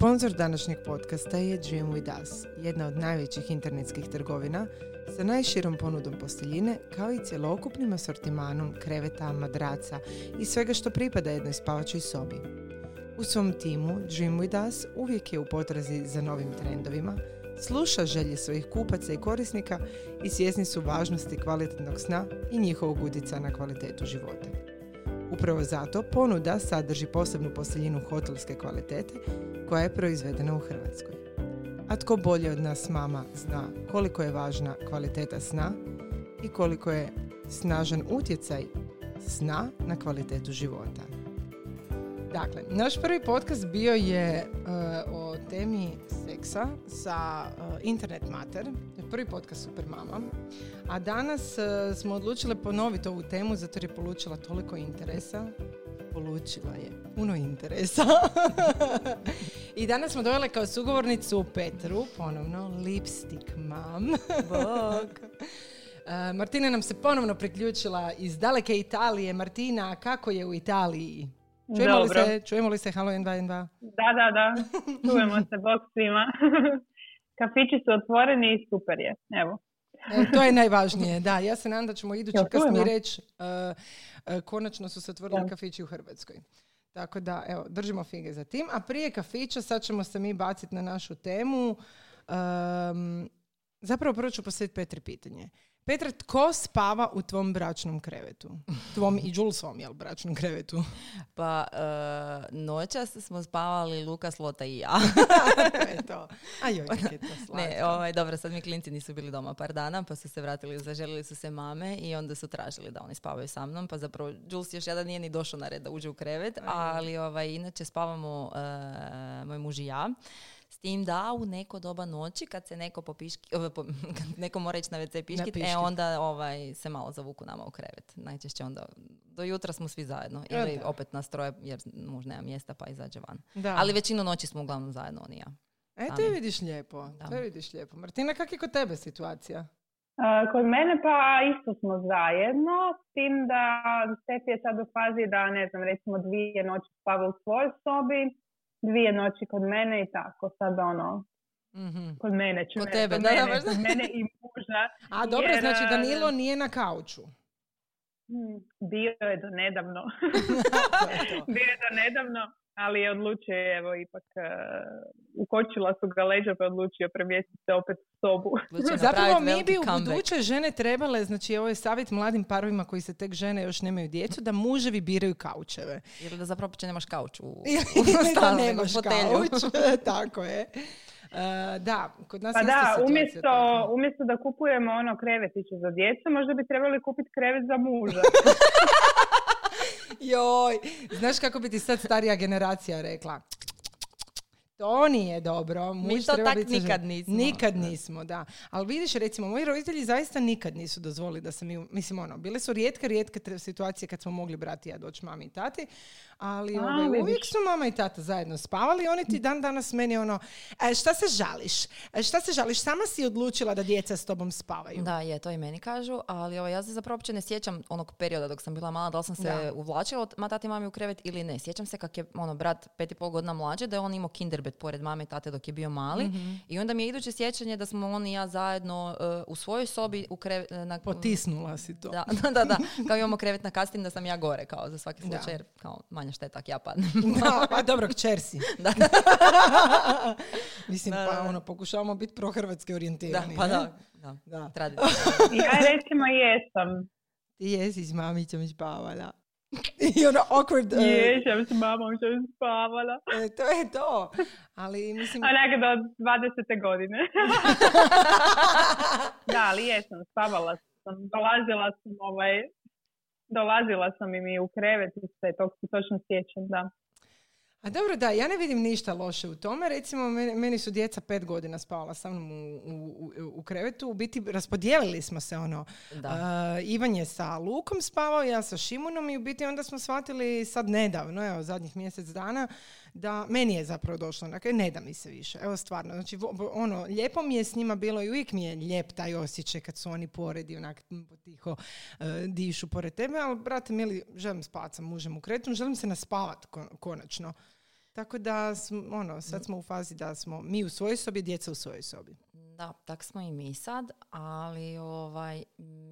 Sponzor današnjeg podcasta je Dream With Us, jedna od najvećih internetskih trgovina sa najširom ponudom posteljine kao i cjelokupnim asortimanom kreveta, madraca i svega što pripada jednoj spavačoj sobi. U svom timu Dream With Us uvijek je u potrazi za novim trendovima, sluša želje svojih kupaca i korisnika i svjesni su važnosti kvalitetnog sna i njihovog utjecaja na kvalitetu života. Upravo zato ponuda sadrži posebnu posteljinu hotelske kvalitete koja je proizvedena u Hrvatskoj. A tko bolje od nas mama zna koliko je važna kvaliteta sna i koliko je snažan utjecaj sna na kvalitetu života. Dakle, naš prvi podcast bio je e, o temi seksa sa uh, Internet Mater, prvi podcast Super Mama. A danas e, smo odlučile ponoviti ovu temu zato jer je polučila toliko interesa. Polučila je puno interesa. I danas smo dovele kao sugovornicu Petru, ponovno, Lipstick Mam. Bog. Uh, Martina nam se ponovno priključila iz daleke Italije. Martina, kako je u Italiji? Čujemo li se? Čujemo li se? Halo, N2, N2. Da, da, da. Čujemo se, bog svima. Kafići su otvoreni i super je. Evo. E, to je najvažnije, da. Ja se nadam da ćemo idući kad mi reći uh, uh, konačno su se otvorili Da. kafići u Hrvatskoj. Tako da, evo, držimo fige za tim. A prije kafića sad ćemo se mi baciti na našu temu. Um, zapravo prvo ću postaviti Petri pitanje. Petra, tko spava u tvom bračnom krevetu? Tvom i Julesvom, jel, bračnom krevetu? Pa, uh, noćas smo spavali Lukas, Lota i ja. to je to. A joj, kak je to slatko. ne, ovaj, dobro, sad mi klinci nisu bili doma par dana, pa su se vratili, zaželili su se mame i onda su tražili da oni spavaju sa mnom, pa zapravo Jules još jedan nije ni došao na red da uđe u krevet, ali ovaj, inače spavamo uh, moj muž i ja. Tim da u neko doba noći kad se neko popiški, po- kad neko mora ići na WC piškit, piškit. e onda ovaj, se malo zavuku nama u krevet. Najčešće onda do jutra smo svi zajedno. Ja, Ili da. opet nas troje jer muž nema mjesta pa izađe van. Da. Ali većinu noći smo uglavnom zajedno on i ja. E, to je vidiš lijepo. Da. To je vidiš lijepo. Martina, kak je kod tebe situacija? Uh, kod mene pa isto smo zajedno, s tim da Stefi je sad u fazi da, ne znam, recimo dvije noći spava u svojoj sobi, dvije noći kod mene i tako. Sad ono, Mhm. kod mene ću Kod reći, tebe, kod da, mene, da. kod mene i muža. A dobro, Jer, znači Danilo nije na kauču. Hmm, Bio je do nedavno. To je to. Bio je do nedavno, ali je odlučio, evo, ipak uh, ukočila su ga leđa pa odlučio premjestiti se opet u sobu. Zapravo mi bi u buduće žene trebale, znači ovo je savjet mladim parovima koji se tek žene još nemaju djecu, da muževi biraju kaučeve. Ili da zapravo uopće nemaš kauč u, u da nemaš kauč. Tako je. E, da, kod nas Pa da, umjesto, umjesto da kupujemo ono krevetiće za djecu, možda bi trebali kupiti krevet za muža. Joj, znaš kako bi ti sad starija generacija rekla? To nije dobro. Mi muž to treba tak biti nikad nismo. Nikad nismo, da. Ali vidiš, recimo, moji roditelji zaista nikad nisu dozvolili da se mi, mislim, ono, bile su rijetke, rijetke situacije kad smo mogli brati ja doći mami i tati, ali A, ovaj, uvijek su mama i tata zajedno spavali i oni ti dan danas meni ono, e, šta se žališ? E, šta se žališ? Sama si odlučila da djeca s tobom spavaju. Da, je, to i meni kažu, ali ovo, ja se zapravo uopće ne sjećam onog perioda dok sam bila mala, da li sam se Da. uvlačila od ma tati mami u krevet ili ne. Sjećam se kak je ono, brat pet i pol godina mlađe, da je on imao kinderbed pored mame i tate dok je bio mali. Mhm. I onda mi je iduće sjećanje da smo on i ja zajedno uh, u svojoj sobi u krevet... Na, Potisnula si to. Da, da, da, da. Kao imamo krevet na kastim da sam ja gore, kao za svaki slučaj, jer kao manja šteta ak ja padnem. Da, pa dobro, kćer si. da, Mislim, Da, pa da, da. ono, pokušavamo biti prohrvatski da, orijentirani. pa ne? da. da. Da. Tradicija. Ja recimo jesam. Ti jesi s mamicom spavala. I ono awkward... e, Jesam s mamom što sam spavala. e, to je to. Ali mislim... Onak do 20. godine. da, ali jesam, spavala sam. Dolazila sam ovaj, dolazila sam im i u krevet i sve, tog se točno sjećam, da. A dobro, da, ja ne vidim ništa loše u tome. Recimo, meni, su djeca pet godina spavala sa mnom u, u, u, krevetu. U biti, raspodijelili smo se ono. Ivan je sa Lukom spavao, ja sa Šimunom i u biti onda smo shvatili sad nedavno, evo, zadnjih mjesec dana, da meni je zapravo došlo, dakle, ne da mi se više. Evo, stvarno, znači, ono, lijepo mi je s njima bilo i uvijek mi je lijep taj osjećaj kad su oni poredi, onak, tiho uh, dišu pored tebe, ali, brate, mili, želim spavati sa mužem u kretu, želim se naspavati konačno. Tako da, ono, sad smo u fazi da smo mi u svojoj sobi, djeca u svojoj sobi. Da, tak smo i mi sad, ali ovaj,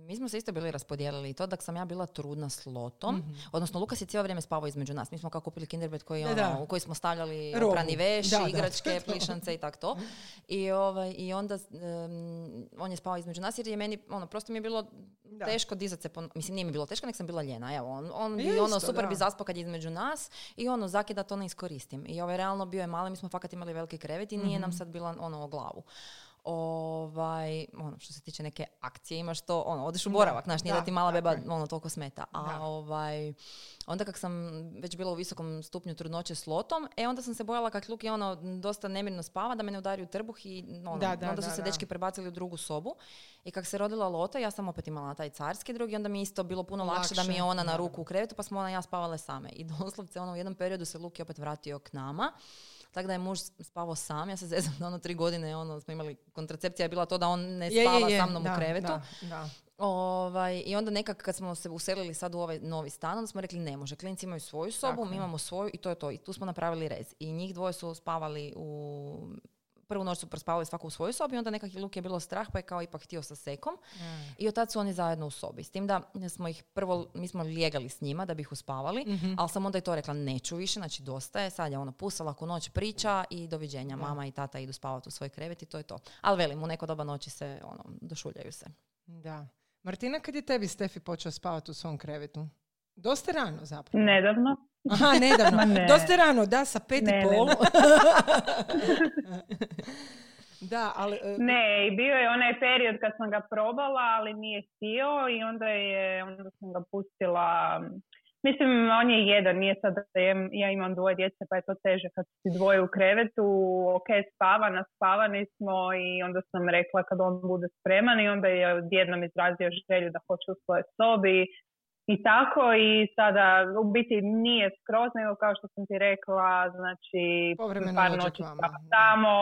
mi smo se isto bili raspodijelili to dok sam ja bila trudna s lotom, mm odnosno Lukas je cijelo vrijeme spavao između nas. Mi smo kao kupili kinderbed koji, ono, u koji smo stavljali prani veš, igračke, plišance i tak to. I, ovaj, i onda on je spavao između nas jer je meni, ono, prosto mi je bilo teško dizati se, mislim nije mi bilo teško, nek sam bila ljena. Evo, on, on bi, ono, super bi zaspao kad je između nas i ono, zakida to ne iskoristim. I ovaj, realno bio je mali, mi smo fakat imali veliki krevet i nije nam mhm. sad bila ono o glavu ovaj, ono, što se tiče neke akcije, imaš to, ono, odeš u boravak, znaš, nije da, ti mala beba, ono, toliko smeta. A ovaj, onda kak sam već bila u visokom stupnju trudnoće s lotom, e, onda sam se bojala kak Luki, ono, dosta nemirno spava, da me ne udari u trbuh i, ono, onda su se dečki prebacili u drugu sobu. I kak se rodila lota, ja sam opet imala taj carski drugi, onda mi je isto bilo puno lakše, da mi je ona na ruku u krevetu, pa smo ona ja spavale same. I doslovce, ono, u jednom periodu se Luki opet vratio k nama. Tako da je muž spavao sam. Ja se zezam da ono tri godine ono, smo imali, kontracepcija je bila to da on ne spava sa mnom u krevetu. Da, Ovaj, I onda nekak kad smo se uselili sad u ovaj novi stan, onda smo rekli ne može, klinci imaju svoju sobu, mi imamo svoju i to je to. I tu smo napravili rez. I njih dvoje su spavali u prvu noć su prospavali svako u svojoj sobi, onda nekak Luke je bilo strah, pa je kao ipak htio sa sekom. Mm. I od tad su oni zajedno u sobi. S tim da smo ih prvo, mi smo lijegali s njima da bi ih uspavali, mm ali sam onda i to rekla, neću više, znači dosta je, sad je ono pusala ako noć priča i doviđenja, mama i tata idu spavati u svoj krevet i to je to. Ali velim, u neko doba noći se, ono, došuljaju se. Da. Martina, kad je tebi Stefi počeo spavati u svom krevetu? Dosta rano zapravo. Nedavno. Aha, nedavno. ne. Dosta rano, da, sa pet i pol. da, ali... E, ne, i bio je onaj period kad sam ga probala, ali nije htio i onda, je, onda sam ga pustila... Mislim, on je jedan, nije sad da ja imam dvoje djece pa je to teže kad si dvoje u krevetu, ok, spava, naspavani smo i onda sam rekla kad on bude spreman i onda je jednom izrazio želju da hoće u svojoj sobi i tako i sada u biti nije skroz nego kao što sam ti rekla znači Povremeno par noći tamo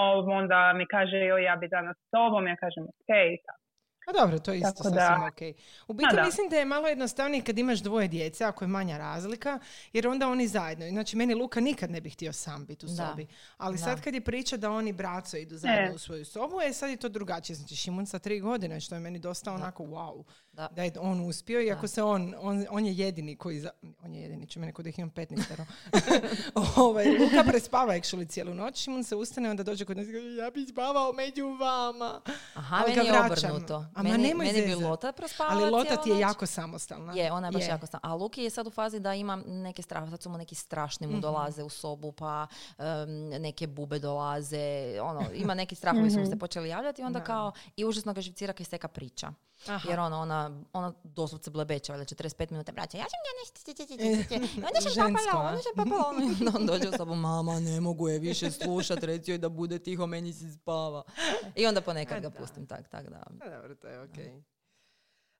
onda mi kaže joj ja bi danas s tobom ja kažem ok i tako a dobro, to je isto sasvim da. ok. U biti mislim da je malo jednostavnije kad imaš dvoje djece, ako je manja razlika, jer onda oni zajedno. Znači, meni Luka nikad ne bi htio sam biti u sobi. Ali sad kad je priča da oni braco idu zajedno u svoju sobu, je sad je to drugačije. Znači, Šimun sa tri godine, što je meni dosta onako wow. Da. da je on uspio, iako se on, on, on je jedini koji, za, on je jedini, će mene kod ih imam 15 ovaj, Luka prespava actually cijelu noć, Šimun se ustane, onda dođe kod nas i ja bi spavao među vama. Aha, ali meni je obrnuto. A meni, nemoj meni bi Lota prospavala Ali Lota ti je jako samostalna. Je, ona je baš jako samostalna. A Luki je sad u fazi da ima neke strahove. Sad su mu neki strašni mu mhm. dolaze u sobu, pa neke bube dolaze. Ono, ima neki strahovi su mu se mhm. počeli javljati. Onda kao, i užasno ga živcira kaj seka priča. Aha. Jer ona, ona, ona doslovce blebeća, valjda 45 minuta braća, ja sam ja nešto, onda sam papala, onda sam papala, on dođe u sobu, mama, ne mogu je više slušat, reci joj da bude tiho, meni se spava. I onda ponekad ga pustim tak, tak da. dobro, to je okej. Okay.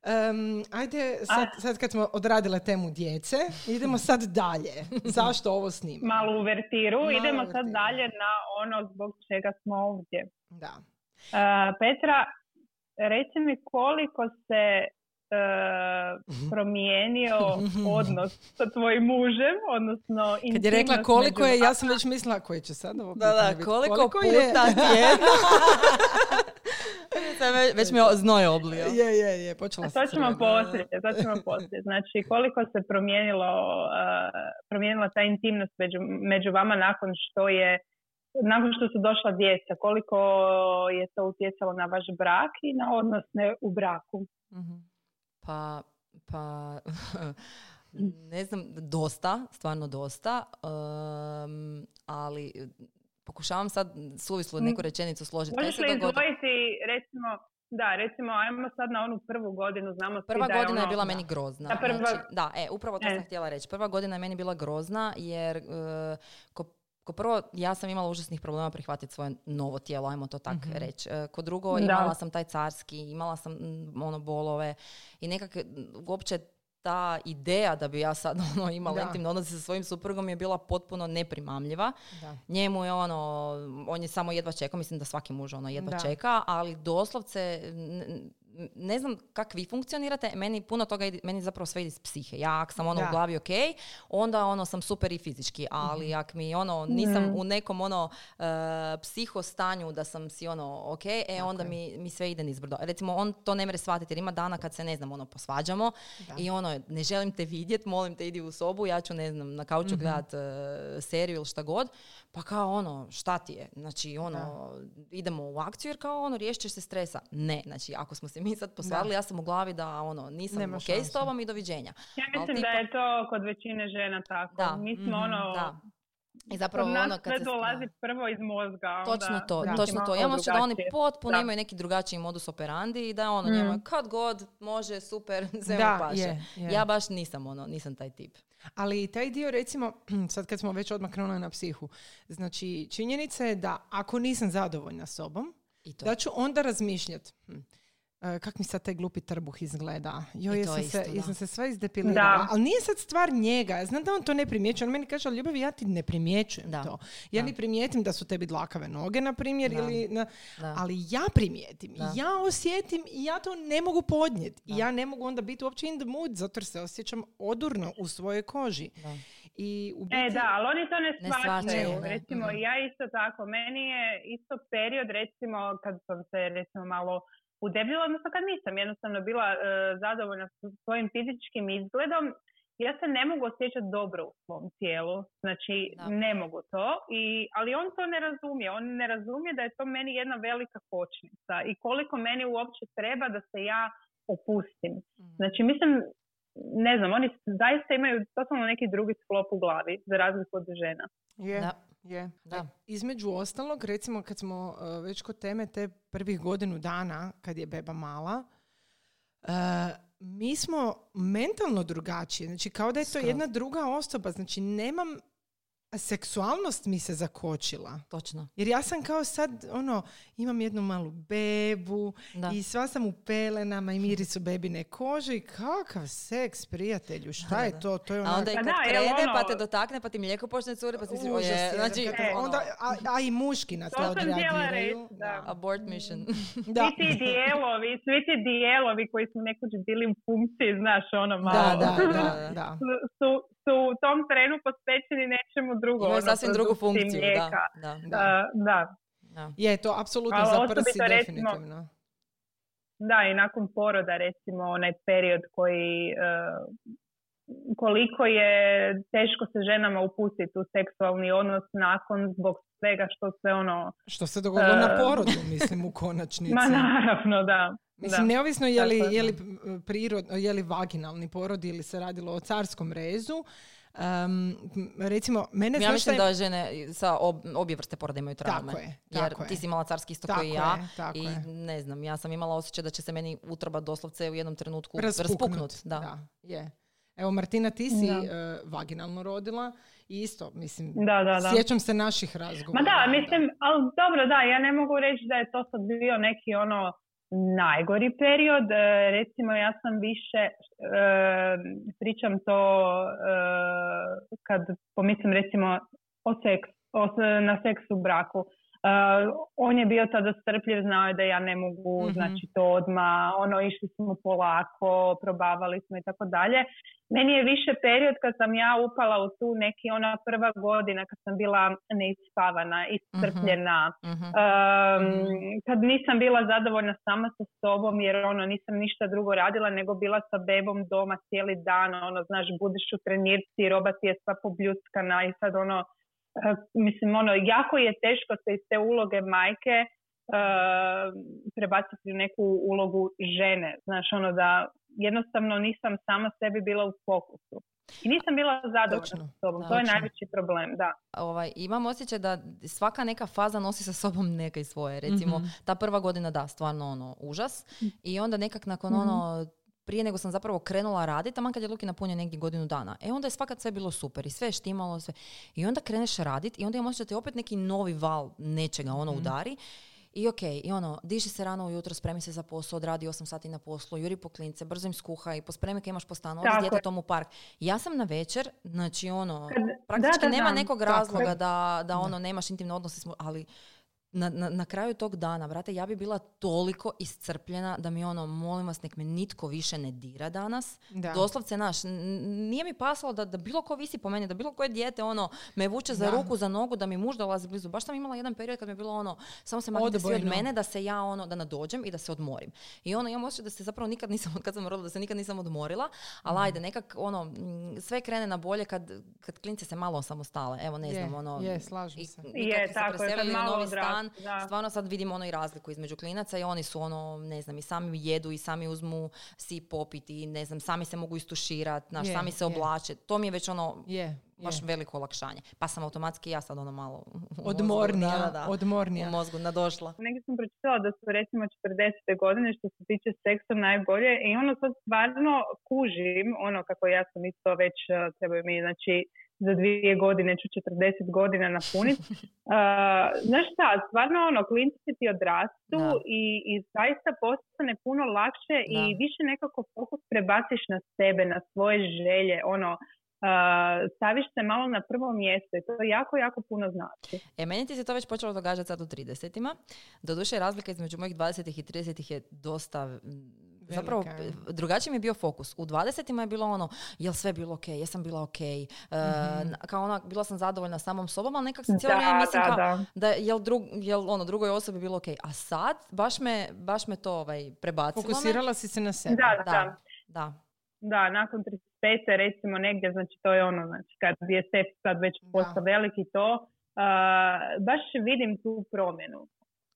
Um, ajde, sad, sad kad smo odradile temu djece, idemo sad dalje. Zašto ovo snimamo? Malu uvertiru, Malu idemo uvertiru. sad dalje na ono zbog čega smo ovdje. Da. Uh, Petra, reci mi koliko se uh, promijenio odnos sa tvojim mužem, odnosno Kad je rekla koliko je, ja sam već mislila koji će sad ovo Da, da, koliko, koliko puta je? tjedno. već mi je znoj oblio. Je, je, je, počela sam. To ćemo poslije, to ćemo poslije. Znači, koliko se promijenilo, uh, promijenila ta intimnost među, među vama nakon što je nakon što su došla djeca, koliko je to utjecalo na vaš brak i na odnosne u braku? Mhm. Pa, pa ne znam, dosta, stvarno dosta, um, ali pokušavam sad suvislu neku rečenicu složiti. Možeš li izdvojiti, recimo, da, recimo, ajmo sad na onu prvu godinu, znamo svi Prva da je godina je ono- bila meni grozna. Da, prva- Znači, da, e, upravo to E. sam htjela reći. Prva godina je meni bila grozna jer e, ko, ko prvo ja sam imala užasnih problema prihvatiti svoje novo tijelo, ajmo to tak Mhm. reći. E, Ko drugo Da. imala sam taj carski, imala sam ono bolove i nekak uopće ta ideja da bi ja sad ono, imala Da. intimne odnose sa svojim suprugom je bila potpuno neprimamljiva. Da. Njemu je ono, on je samo jedva čekao, mislim da svaki muž ono jedva Da. čeka, ali doslovce ne znam kak vi funkcionirate, meni puno toga ide, meni zapravo sve ide iz psihe. Ja ak sam ono Da. u glavi ok, onda ono sam super i fizički, ali ak mi ono nisam Mhm. u nekom ono e, psiho stanju da sam si ono ok, e Tako onda mi, mi sve ide nizbrdo. Recimo on to ne mere shvatiti jer ima dana kad se ne znam ono posvađamo Da. i ono ne želim te vidjet, molim te idi u sobu, ja ću ne znam na kauču Mhm. gledat e, seriju ili šta god, pa kao ono šta ti je, znači ono idemo u akciju jer kao ono riješit se stresa. Ne, znači ako smo se mi sad posvadili, ja sam u glavi da ono nisam Nema ok s tobom i doviđenja. Ja Ali mislim da tipa- je to kod većine žena tako. Da, Mi smo mhm, ono, Da. I zapravo nas ono kad sve se dolazi prvo iz mozga. Točno onda to, Da. točno to. Ja da oni potpuno Da. imaju neki drugačiji modus operandi i da ono Mm. njemu kad god može, super, sve Da, mu paše. je, je. Ja baš nisam ono, nisam taj tip. Ali taj dio recimo, sad kad smo već odmah krenuli na psihu, znači činjenica je da ako nisam zadovoljna sobom, I to. da ću onda razmišljati. Hm. E, kak mi sad taj glupi trbuh izgleda. To jesam isto, se, da. jesam se sva izdepilirala. Da. Ali nije sad stvar njega. Znam da on to ne primjećuje. On meni kaže, ali ljubavi, ja ti ne primjećujem Da. to. Ja Da. ni primijetim da su tebi dlakave noge, na primjer, Da. ili... Na, Da. ali ja primijetim, Da. ja osjetim i ja to ne mogu podnijeti. I Da. ja ne mogu onda biti uopće in the mood, zato se osjećam odurno u svojoj koži. Da. I u E, biti- da, ali oni to ne Ne shvaćaju. ne. Recimo, ja isto tako. Meni je isto period, recimo, kad sam se, recimo, malo udebljila, odnosno kad nisam jednostavno bila e, zadovoljna s svojim fizičkim izgledom, ja se ne mogu osjećati dobro u svom tijelu. Znači, Da. ne mogu to. I, ali on to ne razumije. On ne razumije da je to meni jedna velika kočnica i koliko meni uopće treba da se ja opustim. Mhm. Znači, mislim, ne znam, oni zaista imaju totalno neki drugi sklop u glavi, za razliku od žena. Je, Da. Je. Da. Između ostalog, recimo kad smo uh, već kod teme te prvih godinu dana, kad je beba mala, uh, mi smo mentalno drugačiji. Znači kao da je to jedna druga osoba. Znači nemam, seksualnost mi se zakočila. Točno. Jer ja sam kao sad, ono, imam jednu malu bebu Da. i sva sam u pelenama i mirisu bebine kože i kakav seks, prijatelju, šta Da, je da. to? To je A onak- onda i Pa kad da, krene, pa ono- te dotakne, pa ti mlijeko počne curi, pa si misliš, oje, znači, E. onda, a, a i muški na To to odreagiraju. da. abort mission. Da. Svi ti dijelovi, svi ti dijelovi koji su nekoć bili u funkciji, znaš, ono malo. Da, da, da. da. Su, su, u tom trenu posvećeni nečemu drugom. Imaju ono, sasvim drugu funkciju, da. mlijeka. Da, Da. Da. da. Je, to apsolutno Ali za prsi recimo- definitivno. Da, i nakon poroda, recimo, onaj period koji uh, koliko je teško se ženama upustiti u seksualni odnos nakon zbog svega što se ono... Što se dogodilo na E, porodu, mislim, u konačnici. Ma naravno, da. Mislim, da. neovisno je li, je. li prirod, je li vaginalni porod ili se radilo o carskom rezu, em, recimo, mene Ja mislim da žene sa ob, obje vrste poroda imaju traume. Tako je, jer tako je. ti si imala carski isto Tako koji i ja. je, tako I je. ne znam, ja sam imala osjećaj da će se meni utroba doslovce u jednom trenutku raspuknut. raspuknut. Da. je. Evo, Martina, ti si Da. e, vaginalno rodila i isto, mislim, Da, da, da. sjećam se naših razgovora. Ma da, mislim, ali dobro, da, ja ne mogu reći da je to sad bio neki ono najgori period. E, recimo, ja sam više, e, pričam to e, kad pomislim recimo o seks, o, na seks u braku. E, on je bio tada strpljiv, znao je da ja ne mogu, Mhm. znači to odmah, ono, išli smo polako, probavali smo i tako dalje. Meni je više period kad sam ja upala u tu neki ona prva godina kad sam bila neispavana, iscrpljena, Mhm. Um, kad nisam bila zadovoljna sama sa sobom jer ono nisam ništa drugo radila nego bila sa bebom doma cijeli dan, ono znaš budiš u trenirci, roba ti je sva pobljuckana i sad ono mislim ono jako je teško se iz te uloge majke eh, prebaciti u neku ulogu žene, znaš ono da jednostavno nisam sama sebi bila u fokusu. I nisam bila zadovoljna s sobom. to je najveći problem, da. Ovaj, imam osjećaj da svaka neka faza nosi sa sobom neke svoje. Recimo, mhm. ta prva godina da, stvarno ono, užas. Mhm. I onda nekak nakon mm ono, prije nego sam zapravo krenula raditi, tamo kad je Luki napunio negdje godinu dana. E onda je svakat sve bilo super i sve je štimalo, sve. I onda kreneš raditi i onda osjećaj da te opet neki novi val nečega ono mm udari. I ok, i ono, diši se rano ujutro, spremi se za posao, odradi 8 sati na poslu, juri po klince, brzo im skuha i pospremi kad imaš po stanu, odi s djetetom u park. Ja sam na večer, znači ono, praktički nema nekog razloga da, da ono, nemaš intimne odnose, ali na, na, na, kraju tog dana, brate, ja bi bila toliko iscrpljena da mi ono, molim vas, nek me nitko više ne dira danas. Da. Doslovce, naš, nije mi pasalo da, da bilo ko visi po meni, da bilo koje dijete ono, me vuče za ruku, za nogu, da mi muž dolazi blizu. Baš sam imala jedan period kad mi je bilo ono, samo se maknite svi od mene da se ja ono, da nadođem i da se odmorim. I ono, ja osjećaj da se zapravo nikad nisam, kad sam rodila, da se nikad nisam odmorila, ali ajde, nekak ono, sve krene na bolje kad, kad klince se malo samostale. Evo, ne znam, ono... Je, slažem se. je, tako je, novi stan, stvarno sad vidimo ono i razliku između klinaca i oni su ono, ne znam, i sami jedu i sami uzmu si popiti i ne znam, sami se mogu istuširati, naš, sami se oblače. To mi je već ono, je, baš veliko olakšanje. Pa sam automatski ja sad ono malo odmornija, da, da, odmornija. u mozgu nadošla. Negdje sam pročitala da su recimo 40. godine što se tiče seksa najbolje i ono sad stvarno kužim, ono kako ja sam isto već eh, trebaju mi, znači za dvije godine ću 40 godina napuniti. Uh, znaš šta, stvarno ono, klinci ti odrastu i, i zaista postane puno lakše i više nekako fokus prebaciš na sebe, na svoje želje, ono, Uh, staviš se malo na prvo mjesto i to jako, jako puno znači. E, meni ti se to već počelo događati sad u 30-ima. Doduše, razlika između mojih 20 i 30 je dosta Zapravo, drugačiji mi je bio fokus. U 20 je bilo ono, jel sve bilo ok, jesam bila ok, uh, kao ona, bila sam zadovoljna samom sobom, ali nekak se cijelo vrijeme mislim da, kao, da. da jel, drug, jel ono, drugoj osobi bilo ok. A sad, baš me, baš me to ovaj, prebacilo. Fokusirala si se na sebe. Da, da. Da, da. nakon 35. recimo negdje, znači to je ono, znači kad je se sad već postao veliki to, uh, baš vidim tu promjenu.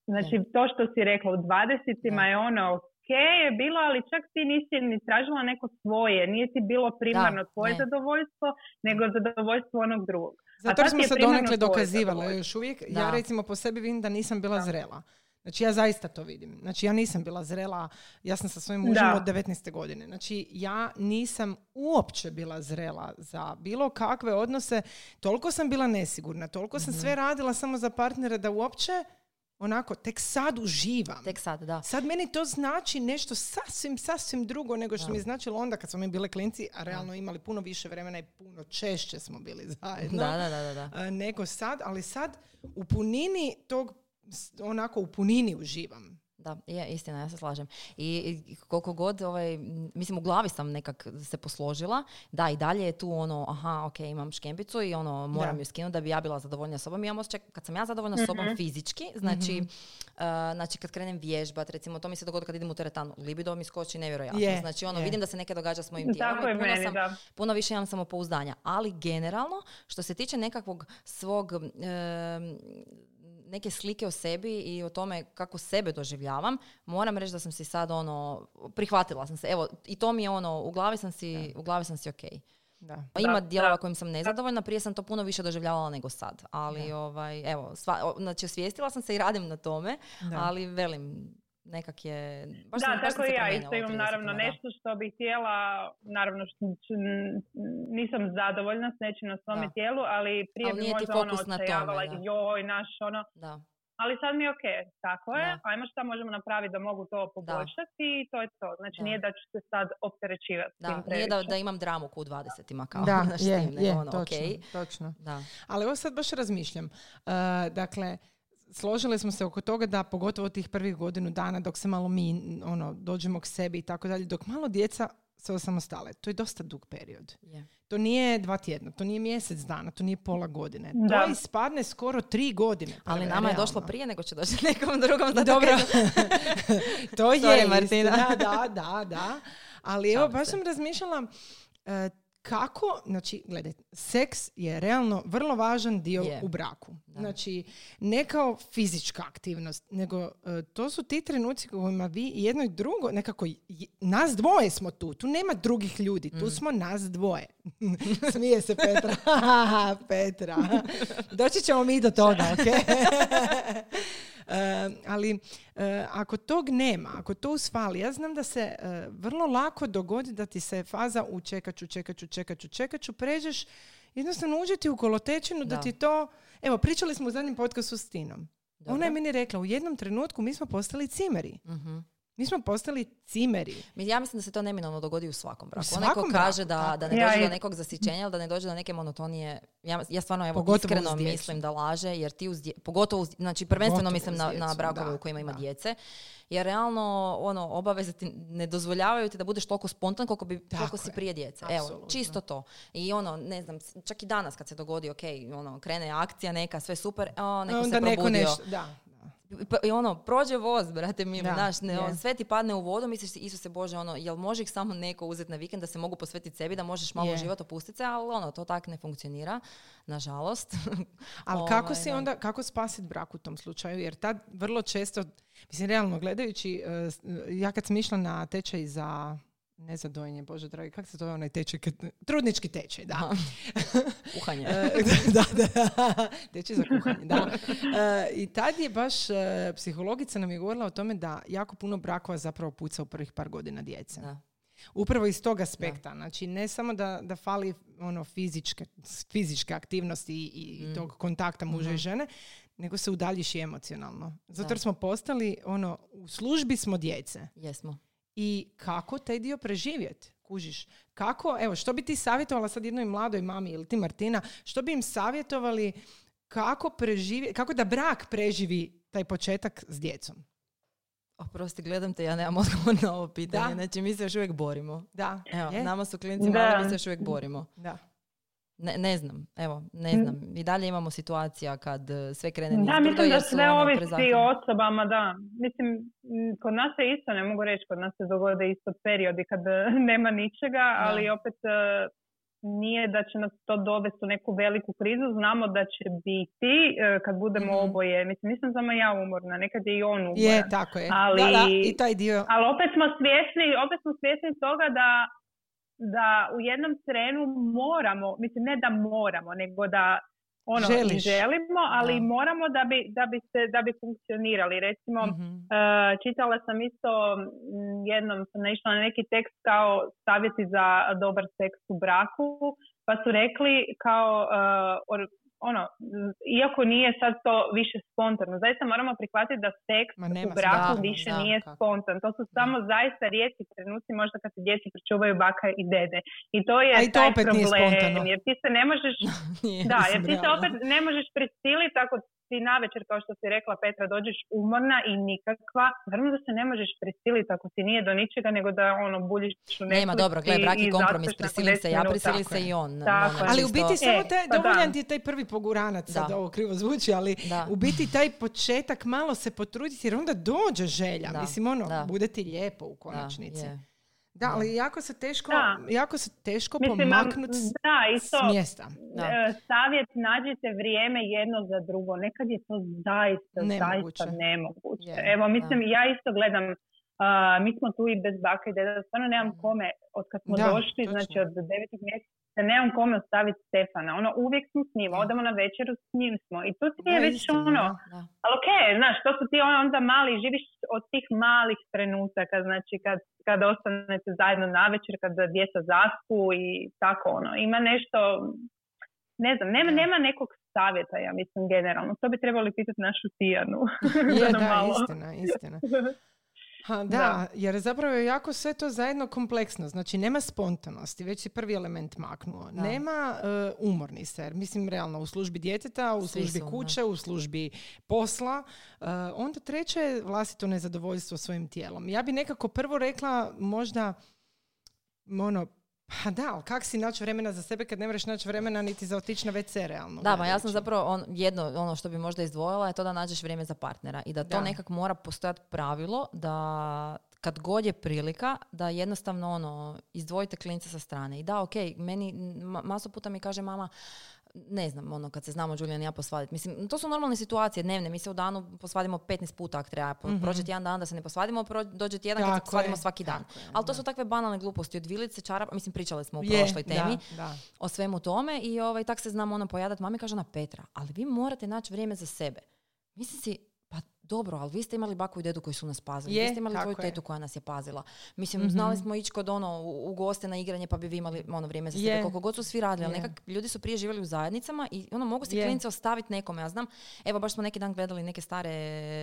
Znači, to što si rekla, u 20 je ono, je bilo, ali čak ti nisi ni tražila neko svoje. Nije ti bilo primarno tvoje zadovoljstvo, nego zadovoljstvo onog drugog. Zato smo se donekle dokazivali još uvijek. Ja recimo po sebi vidim da nisam bila zrela. Znači ja zaista to vidim. Znači ja nisam bila zrela, ja sam sa svojim mužem od 19. godine. Znači ja nisam uopće bila zrela za bilo kakve odnose. Toliko sam bila nesigurna, toliko sam mhm. sve radila samo za partnere da uopće onako, tek sad uživam. Tek sad, da. Sad meni to znači nešto sasvim, sasvim drugo nego što mi je značilo onda kad smo mi bili klinci, a realno imali puno više vremena i puno češće smo bili zajedno. Da, da, da, da. Nego sad, ali sad u punini tog, onako u punini uživam. Da, je, istina, ja se slažem. I, koliko god, ovaj, mislim, u glavi sam nekak se posložila, da, i dalje je tu ono, aha, ok, imam škempicu i ono, moram ju skinuti da bi ja bila zadovoljna sobom. Imam osjećaj, kad sam ja zadovoljna mm sobom mhm. fizički, znači, mm znači kad krenem vježbat, recimo, to mi se dogodi kad idem u teretanu, libido mi skoči nevjerojatno. Yeah, znači, ono, vidim da se neke događa s mojim tijelom i puno, sam, puno više imam samopouzdanja. Ali generalno, što se tiče nekakvog svog neke slike o sebi i o tome kako sebe doživljavam, moram reći da sam si sad ono, prihvatila sam se. Evo, i to mi je ono, u glavi sam si, u glavi sam si ok. Da. Ima dijelova kojim sam nezadovoljna, prije sam to puno više doživljavala nego sad. Ali, ovaj, evo, sva, znači, osvijestila sam se i radim na tome, ali velim, nekak je... Baš da, tako i ja isto imam naravno nešto što bih htjela, naravno što nisam zadovoljna s nečim na svome tijelu, ali prije ali bi možda ono očajavala, joj, naš ono... Da. Ali sad mi je ok, tako je, da. ajmo šta možemo napraviti da mogu to poboljšati i to je to. Znači nije da ću se sad opterećivati. Da, nije da, da imam dramu u 20-ima kao da, je, je, ono, točno, okay. točno. Da. Ali ovo sad baš razmišljam. Uh, dakle, složili smo se oko toga da pogotovo tih prvih godinu dana dok se malo mi ono, dođemo k sebi i tako dalje, dok malo djeca se osamostale. To je dosta dug period. To nije dva tjedna, to nije mjesec dana, to nije pola godine. Da. To ispadne skoro tri godine. Ali nama je došlo prije nego će doći nekom drugom. Da Dobro. to je Martina. da, da, da. Ali evo, baš sam razmišljala, uh, kako, znači, gledaj, seks je realno vrlo važan dio Je. u braku. Da. Znači, ne kao fizička aktivnost, nego e, to su ti trenuci kojima vi jedno i drugo, nekako, j- nas dvoje smo tu, tu nema drugih ljudi, tu smo nas dvoje. Smije se Petra. Petra. Doći ćemo mi do toga, ok? E, ali e, ako tog nema, ako to usfali, ja znam da se e, vrlo lako dogodi da ti se faza u čekaću, čekaću, čekaću, čekaću, pređeš, jednostavno uđeti u kolotečinu da. Da. ti to... Evo, pričali smo u zadnjem podcastu s Tinom. Dobro. Ona je meni rekla, u jednom trenutku mi smo postali cimeri. Mhm. Mi smo postali cimeri. Ja mislim da se to neminovno dogodi u svakom braku. U Onaj ko svakom kaže braku, da, da ne Ja dođe do i- nekog zasićenja ili da ne dođe do neke monotonije. Ja, ja stvarno evo, Pogotovo iskreno mislim da laže, jer ti uz dje- pogotovo, uz, znači prvenstveno Pogotovo mislim na, djecu, na brakove u kojima ima da. djece. Jer realno ono, obaveze ti ne dozvoljavaju ti da budeš toliko spontan koliko, bi, koliko si je. prije djece. Evo, čisto to. I ono, ne znam, čak i danas kad se dogodi, ok, ono, krene akcija neka, sve super, o, neko Onda se neko probudio. nešto, da. da. Pa, I ono, prođe voz, brate mi, znaš, ne, on, sve ti padne u vodu, misliš si, Isuse Bože, ono, jel može ih samo neko uzeti na vikend da se mogu posvetiti sebi, da možeš malo Je. uživati, opustiti se, ali ono, to tak ne funkcionira, nažalost. Ali kako Ovaj, si da. onda, kako spasiti brak u tom slučaju? Jer tad vrlo često, mislim, realno gledajući, e, s- ja kad sam išla na tečaj za ne za dojenje, Bože dragi, kako se zove onaj tečaj? kad- Trudnički tečaj, da. Kuhanje. E, da, da. Tečaj za kuhanje, da. E, I tad je baš e, psihologica nam je govorila o tome da jako puno brakova zapravo puca u prvih par godina djece. Da. Upravo iz tog aspekta. Znači, ne samo da, da fali ono fizičke, fizičke aktivnosti i, i Mm. tog kontakta muža Mhm. i žene, nego se udaljiš i emocionalno. Zato Da. jer smo postali, ono, u službi smo djece. Jesmo. I kako taj dio preživjeti? Kužiš? Kako, evo, što bi ti savjetovala sad jednoj mladoj mami ili ti Martina, što bi im savjetovali kako preživjeti, kako da brak preživi taj početak s djecom? Oprosti, gledam te, ja nemam odgovor na ovo pitanje. Da. Znači, mi se još uvijek borimo. Da, Evo, je? nama su klinci Da. mali, mi se još uvijek borimo. da. Ne, ne znam, evo, ne Mm. znam. I dalje imamo situacija kad e, sve krene Da, nizbrdo mislim da sve ono ovisi o osobama, da. Mislim, kod nas je isto, ne mogu reći, kod nas se dogode isto periodi kad e, nema ničega, ali opet e, nije da će nas to dovesti u neku veliku krizu, znamo da će biti kad budemo Mhm. oboje. Mislim, nisam samo ja umorna, nekad je i on umoran. Je, tako je. Ali- Da, da, i taj dio. Ali opet smo svjesni, opet smo svjesni toga da, da u jednom trenu moramo, mislim ne da moramo, nego da ono Želiš. želimo, ali Da. moramo da bi, da bi, se, da bi funkcionirali. Recimo, Mhm. Uh, čitala sam isto, m, jednom sam naišla na neki tekst kao savjeti za dobar seks u braku, pa su rekli kao, uh, or- ono, m, iako nije sad to više spontano, zaista moramo prihvatiti da seks u braku smisla. više Da, nije kako. spontan. To su samo zaista rijetki trenuci možda kad se djeca pričuvaju baka i dede. I to je A i to taj opet nije problem, spontano. jer ti se ne možeš Nije. da, jer ti se opet ne možeš prisiliti ako ti navečer, kao što si rekla Petra, dođeš umorna i nikakva. Naravno da se ne možeš prisiliti ako ti nije do ničega, nego da ono buljiš u Nema, dobro, gledaj, i- brak i je kompromis, prisilim 10 se ja, prisilim se i on. Tako ono. Ali u biti E, samo taj, pa dovoljan ti je taj prvi poguranac, sad Da. ovo krivo zvuči, ali Da. u biti taj početak malo se potruditi jer onda dođe želja. Da, Mislim, ono, da. bude ti lijepo u konačnici. je. Da, ali jako se teško, Da. jako se teško pomaknuti s, da, mjesta. Da. e, savjet nađite vrijeme jedno za drugo. Nekad je to zaista, Nemoguće. zaista nemoguće. Evo, mislim, ja isto gledam, a, mi smo tu i bez baka i deda, stvarno nemam kome, od kad smo Da, došli, točno. znači od devetih mjeseca, nemam kome ostaviti Stefana. Ono, uvijek smo s njim, Da. odemo na večeru s njim smo. I tu ti Da, je već istina, ono, da. Da. ali okej, znaš, to su ti ono onda mali, živiš od tih malih trenutaka, znači kad, kad ostanete zajedno na večer, kad djeca zaspu i tako ono. Ima nešto, ne znam, nema, Da. nema nekog savjeta, ja mislim, generalno. To bi trebali pitati našu Tijanu. Je, da, malo. istina, istina. Ha, da, Da. jer zapravo je jako sve to zajedno kompleksno. Znači, nema spontanosti, već si prvi element maknuo. Da. Nema e, umorni se. Mislim, realno, u službi djeteta, u Svi službi su, da. kuće, u službi posla. E, onda treće je vlastito nezadovoljstvo svojim tijelom. Ja bi nekako prvo rekla možda ono, pa da, ali kak si naći vremena za sebe kad ne možeš naći vremena niti za otići na WC realno. Da, ma ja sam zapravo on, jedno ono što bi možda izdvojila je to da nađeš vrijeme za partnera i da to Da. nekak mora postojati pravilo da kad god je prilika da jednostavno ono, izdvojite klince sa strane. I da, ok, meni maso puta mi kaže mama, ne znam, ono, kad se znamo Julian i ja posvaditi. Mislim, to su normalne situacije, dnevne. Mi se u danu posvadimo 15 puta ako treba. mm Prođe jedan dan da se ne posvadimo, dođe tjedan kad se posvadimo svaki dan. Ali to su takve banalne gluposti. Od vilice, čarapa, mislim, pričali smo u prošloj temi o svemu tome i ovaj, tak se znamo ono pojadat. Mami kaže na Petra, ali vi morate naći vrijeme za sebe. Mislim si, dobro, ali vi ste imali baku i dedu koji su nas pazili. vi ste imali tvoju tetu koja nas je pazila. Mislim, mm znali smo ići kod ono u, goste na igranje pa bi vi imali ono vrijeme za sebe. Koliko god su svi radili, ali nekak ljudi su prije živjeli u zajednicama i ono mogu se klinice ostaviti nekome. Ja znam, evo baš smo neki dan gledali neke stare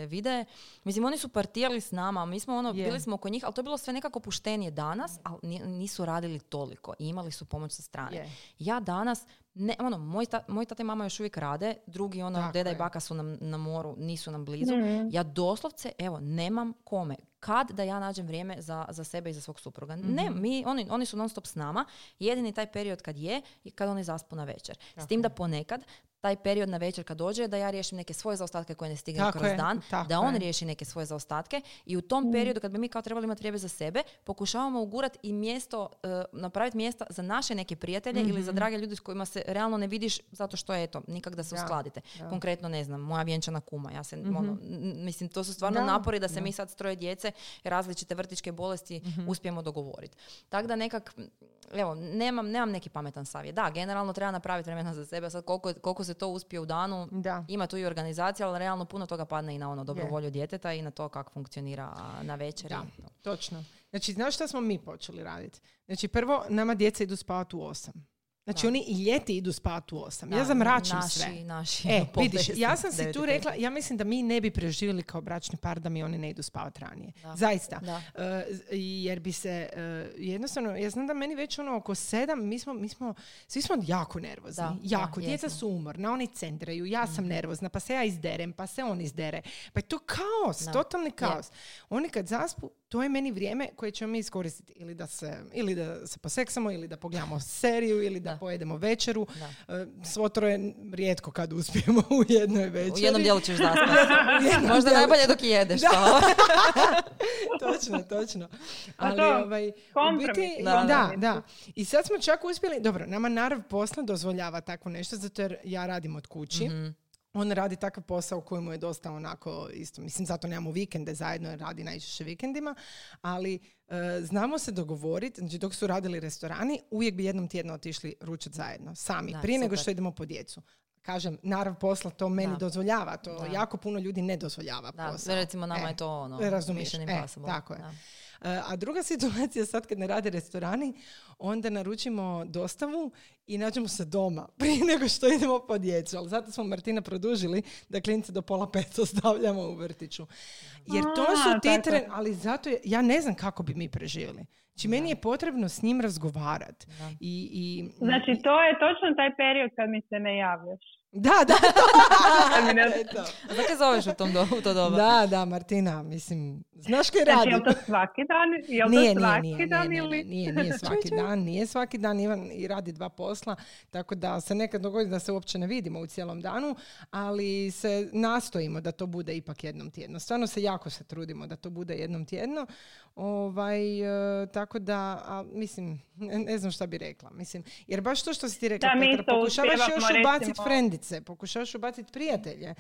videe. Mislim, oni su partijali s nama, mi smo ono, bili smo oko njih, ali to je bilo sve nekako puštenije danas, ali nisu radili toliko i imali su pomoć sa strane. Ja danas ne, ono, moj, ta, moj tata i mama još uvijek rade, drugi ono, deda i baka su nam na moru, nisu nam blizu. Mhm. Ja doslovce, evo, nemam kome. Kad da ja nađem vrijeme za, za sebe i za svog supruga? Ne, mhm. mi, oni, oni su non stop s nama. Jedini taj period kad je, je kad oni zaspu na večer. S tim da ponekad taj period na večer kad dođe da ja riješim neke svoje zaostatke koje ne stignem kroz dan, da on riješi neke svoje zaostatke i u tom mm. periodu kad bi mi kao trebali imati vrijeme za sebe, pokušavamo ugurati i mjesto, uh, napraviti mjesta za naše neke prijatelje ili za mhm. drage ljude s kojima se realno ne vidiš zato što eto, nikak da se uskladite. Konkretno ne znam, moja vjenčana kuma, ja se, mm ono, mislim, to su stvarno napori da se mi sad stroje djece, različite vrtičke bolesti mm uspijemo dogovoriti. Tako da nekak, evo, nemam, nemam neki pametan savjet. Da, generalno treba napraviti vremena za sebe, sad koliko, koliko se to uspije u danu, da. ima tu i organizacija, ali realno puno toga padne i na ono dobrovolju djeteta i na to kako funkcionira na večeri. Da, točno. Znači, znaš šta smo mi počeli raditi? Znači, prvo, nama djeca idu spavati u osam. Znači oni i ljeti idu spavati u osam. ja zamračim naši, sve. Naši, e, vidiš, ja sam si tu rekla, ja mislim da mi ne bi preživjeli kao bračni par da mi oni ne idu spavati ranije. Zaista. Uh, jer bi se, uh, jednostavno, ja znam da meni već ono oko sedam, mi smo, mi smo svi smo jako nervozni. jako. Djeca su umorna, oni centraju, ja sam mm. nervozna, pa se ja izderem, pa se on izdere. Pa je to kaos, totalni kaos. Oni kad zaspu, to je meni vrijeme koje ćemo mi iskoristiti ili da se, ili da se poseksamo, ili da pogledamo seriju, ili da, pojedemo večeru. Da. E, svo troje rijetko kad uspijemo u jednoj večeri. U jednom dijelu ćeš zaspati. Možda najbolje dok jedeš to. točno, točno. Ali ovaj, u biti, da, da, I sad smo čak uspjeli, dobro, nama narav posla dozvoljava tako nešto, zato jer ja radim od kući. mm on radi takav posao koji mu je dosta onako isto, mislim zato nemamo vikende zajedno, radi najčešće vikendima, ali e, znamo se dogovoriti, znači dok su radili restorani, uvijek bi jednom tjedno otišli ručati zajedno, sami, prije nego što idemo po djecu. Kažem, narav posla to meni dozvoljava, to jako puno ljudi ne dozvoljava da, posao. recimo nama e, je to ono, razumiješ, e, tako je. E, a druga situacija sad kad ne rade restorani, onda naručimo dostavu i nađemo se doma prije nego što idemo po djecu. Ali zato smo Martina produžili da klinice do pola pet ostavljamo u vrtiću. Jer to su ti ali zato je, ja ne znam kako bi mi preživjeli. Znači, meni je potrebno s njim razgovarati. I, i, znači, to je točno taj period kad mi se ne javljaš. Da, da. Zato zoveš u, tom do, u to doba? Da, da, Martina, mislim, znaš kaj radi? Znači, je to svaki dan? Je to svaki nije, nije, dan nije, Nije, nije svaki dan, nije svaki dan, Ivan i radi dva posla, tako da se nekad dogodi da se uopće ne vidimo u cijelom danu, ali se nastojimo da to bude ipak jednom tjedno. Stvarno se jako se trudimo da to bude jednom tjedno, ovaj, e, tako da, a, mislim, ne, znam šta bi rekla, mislim, jer baš to što si ti rekla, da, Petra, pokušavaš još ubaciti frendice, pokušavaš ubaciti prijatelje,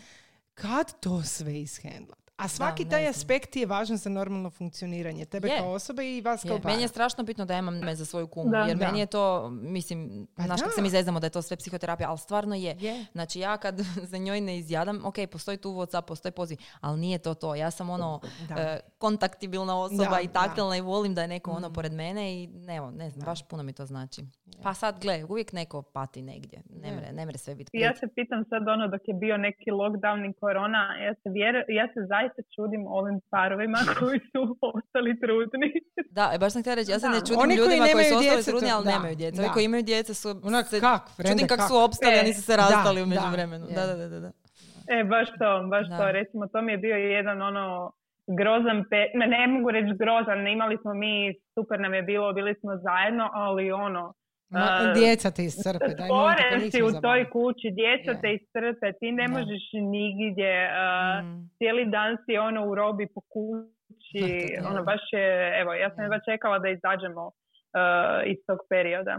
kad to sve ishendla? A svaki taj aspekt je važan za normalno funkcioniranje tebe kao osobe i vas kao Meni je strašno bitno da imam me za svoju kumu, jer meni je to, mislim, pa znaš kako se mi zezamo da je to sve psihoterapija, ali stvarno je. Znači ja kad za njoj ne izjadam, ok, postoji tu WhatsApp, postoji poziv, ali nije to to. Ja sam ono e, kontaktibilna osoba i taktilna i volim da je neko ono mm. pored mene i evo, ne znam, baš puno mi to znači. Pa sad, gle, uvijek neko pati negdje. Ne mre, ne mre sve biti. Ja se pitam sad ono dok je bio neki lockdown i korona, ja se, vjer, ja se zaista čudim ovim parovima koji su ostali trudni. Da, e, baš sam htjela reći, ja se ne čudim Oni ljudima koji, koji su ostali trudni, ali nemaju djece. Oni koji imaju djece su... Onak, se, kak, čudim kako su opstali, a nisu se rastali u međuvremenu. Da, da, da, da. E, baš to, baš to. Recimo, to mi je bio jedan ono grozan, pe... ne, ne mogu reći grozan, imali smo mi, super nam je bilo, bili smo zajedno, ali ono, Ma, djeca te iscrpe. Daj, si u toj kući, djeca te iscrpe, ti ne možeš nigdje, uh, cijeli dan si ono u robi po kući Znači, ono baš je, evo, ja sam jedva čekala da izađemo uh, iz tog perioda.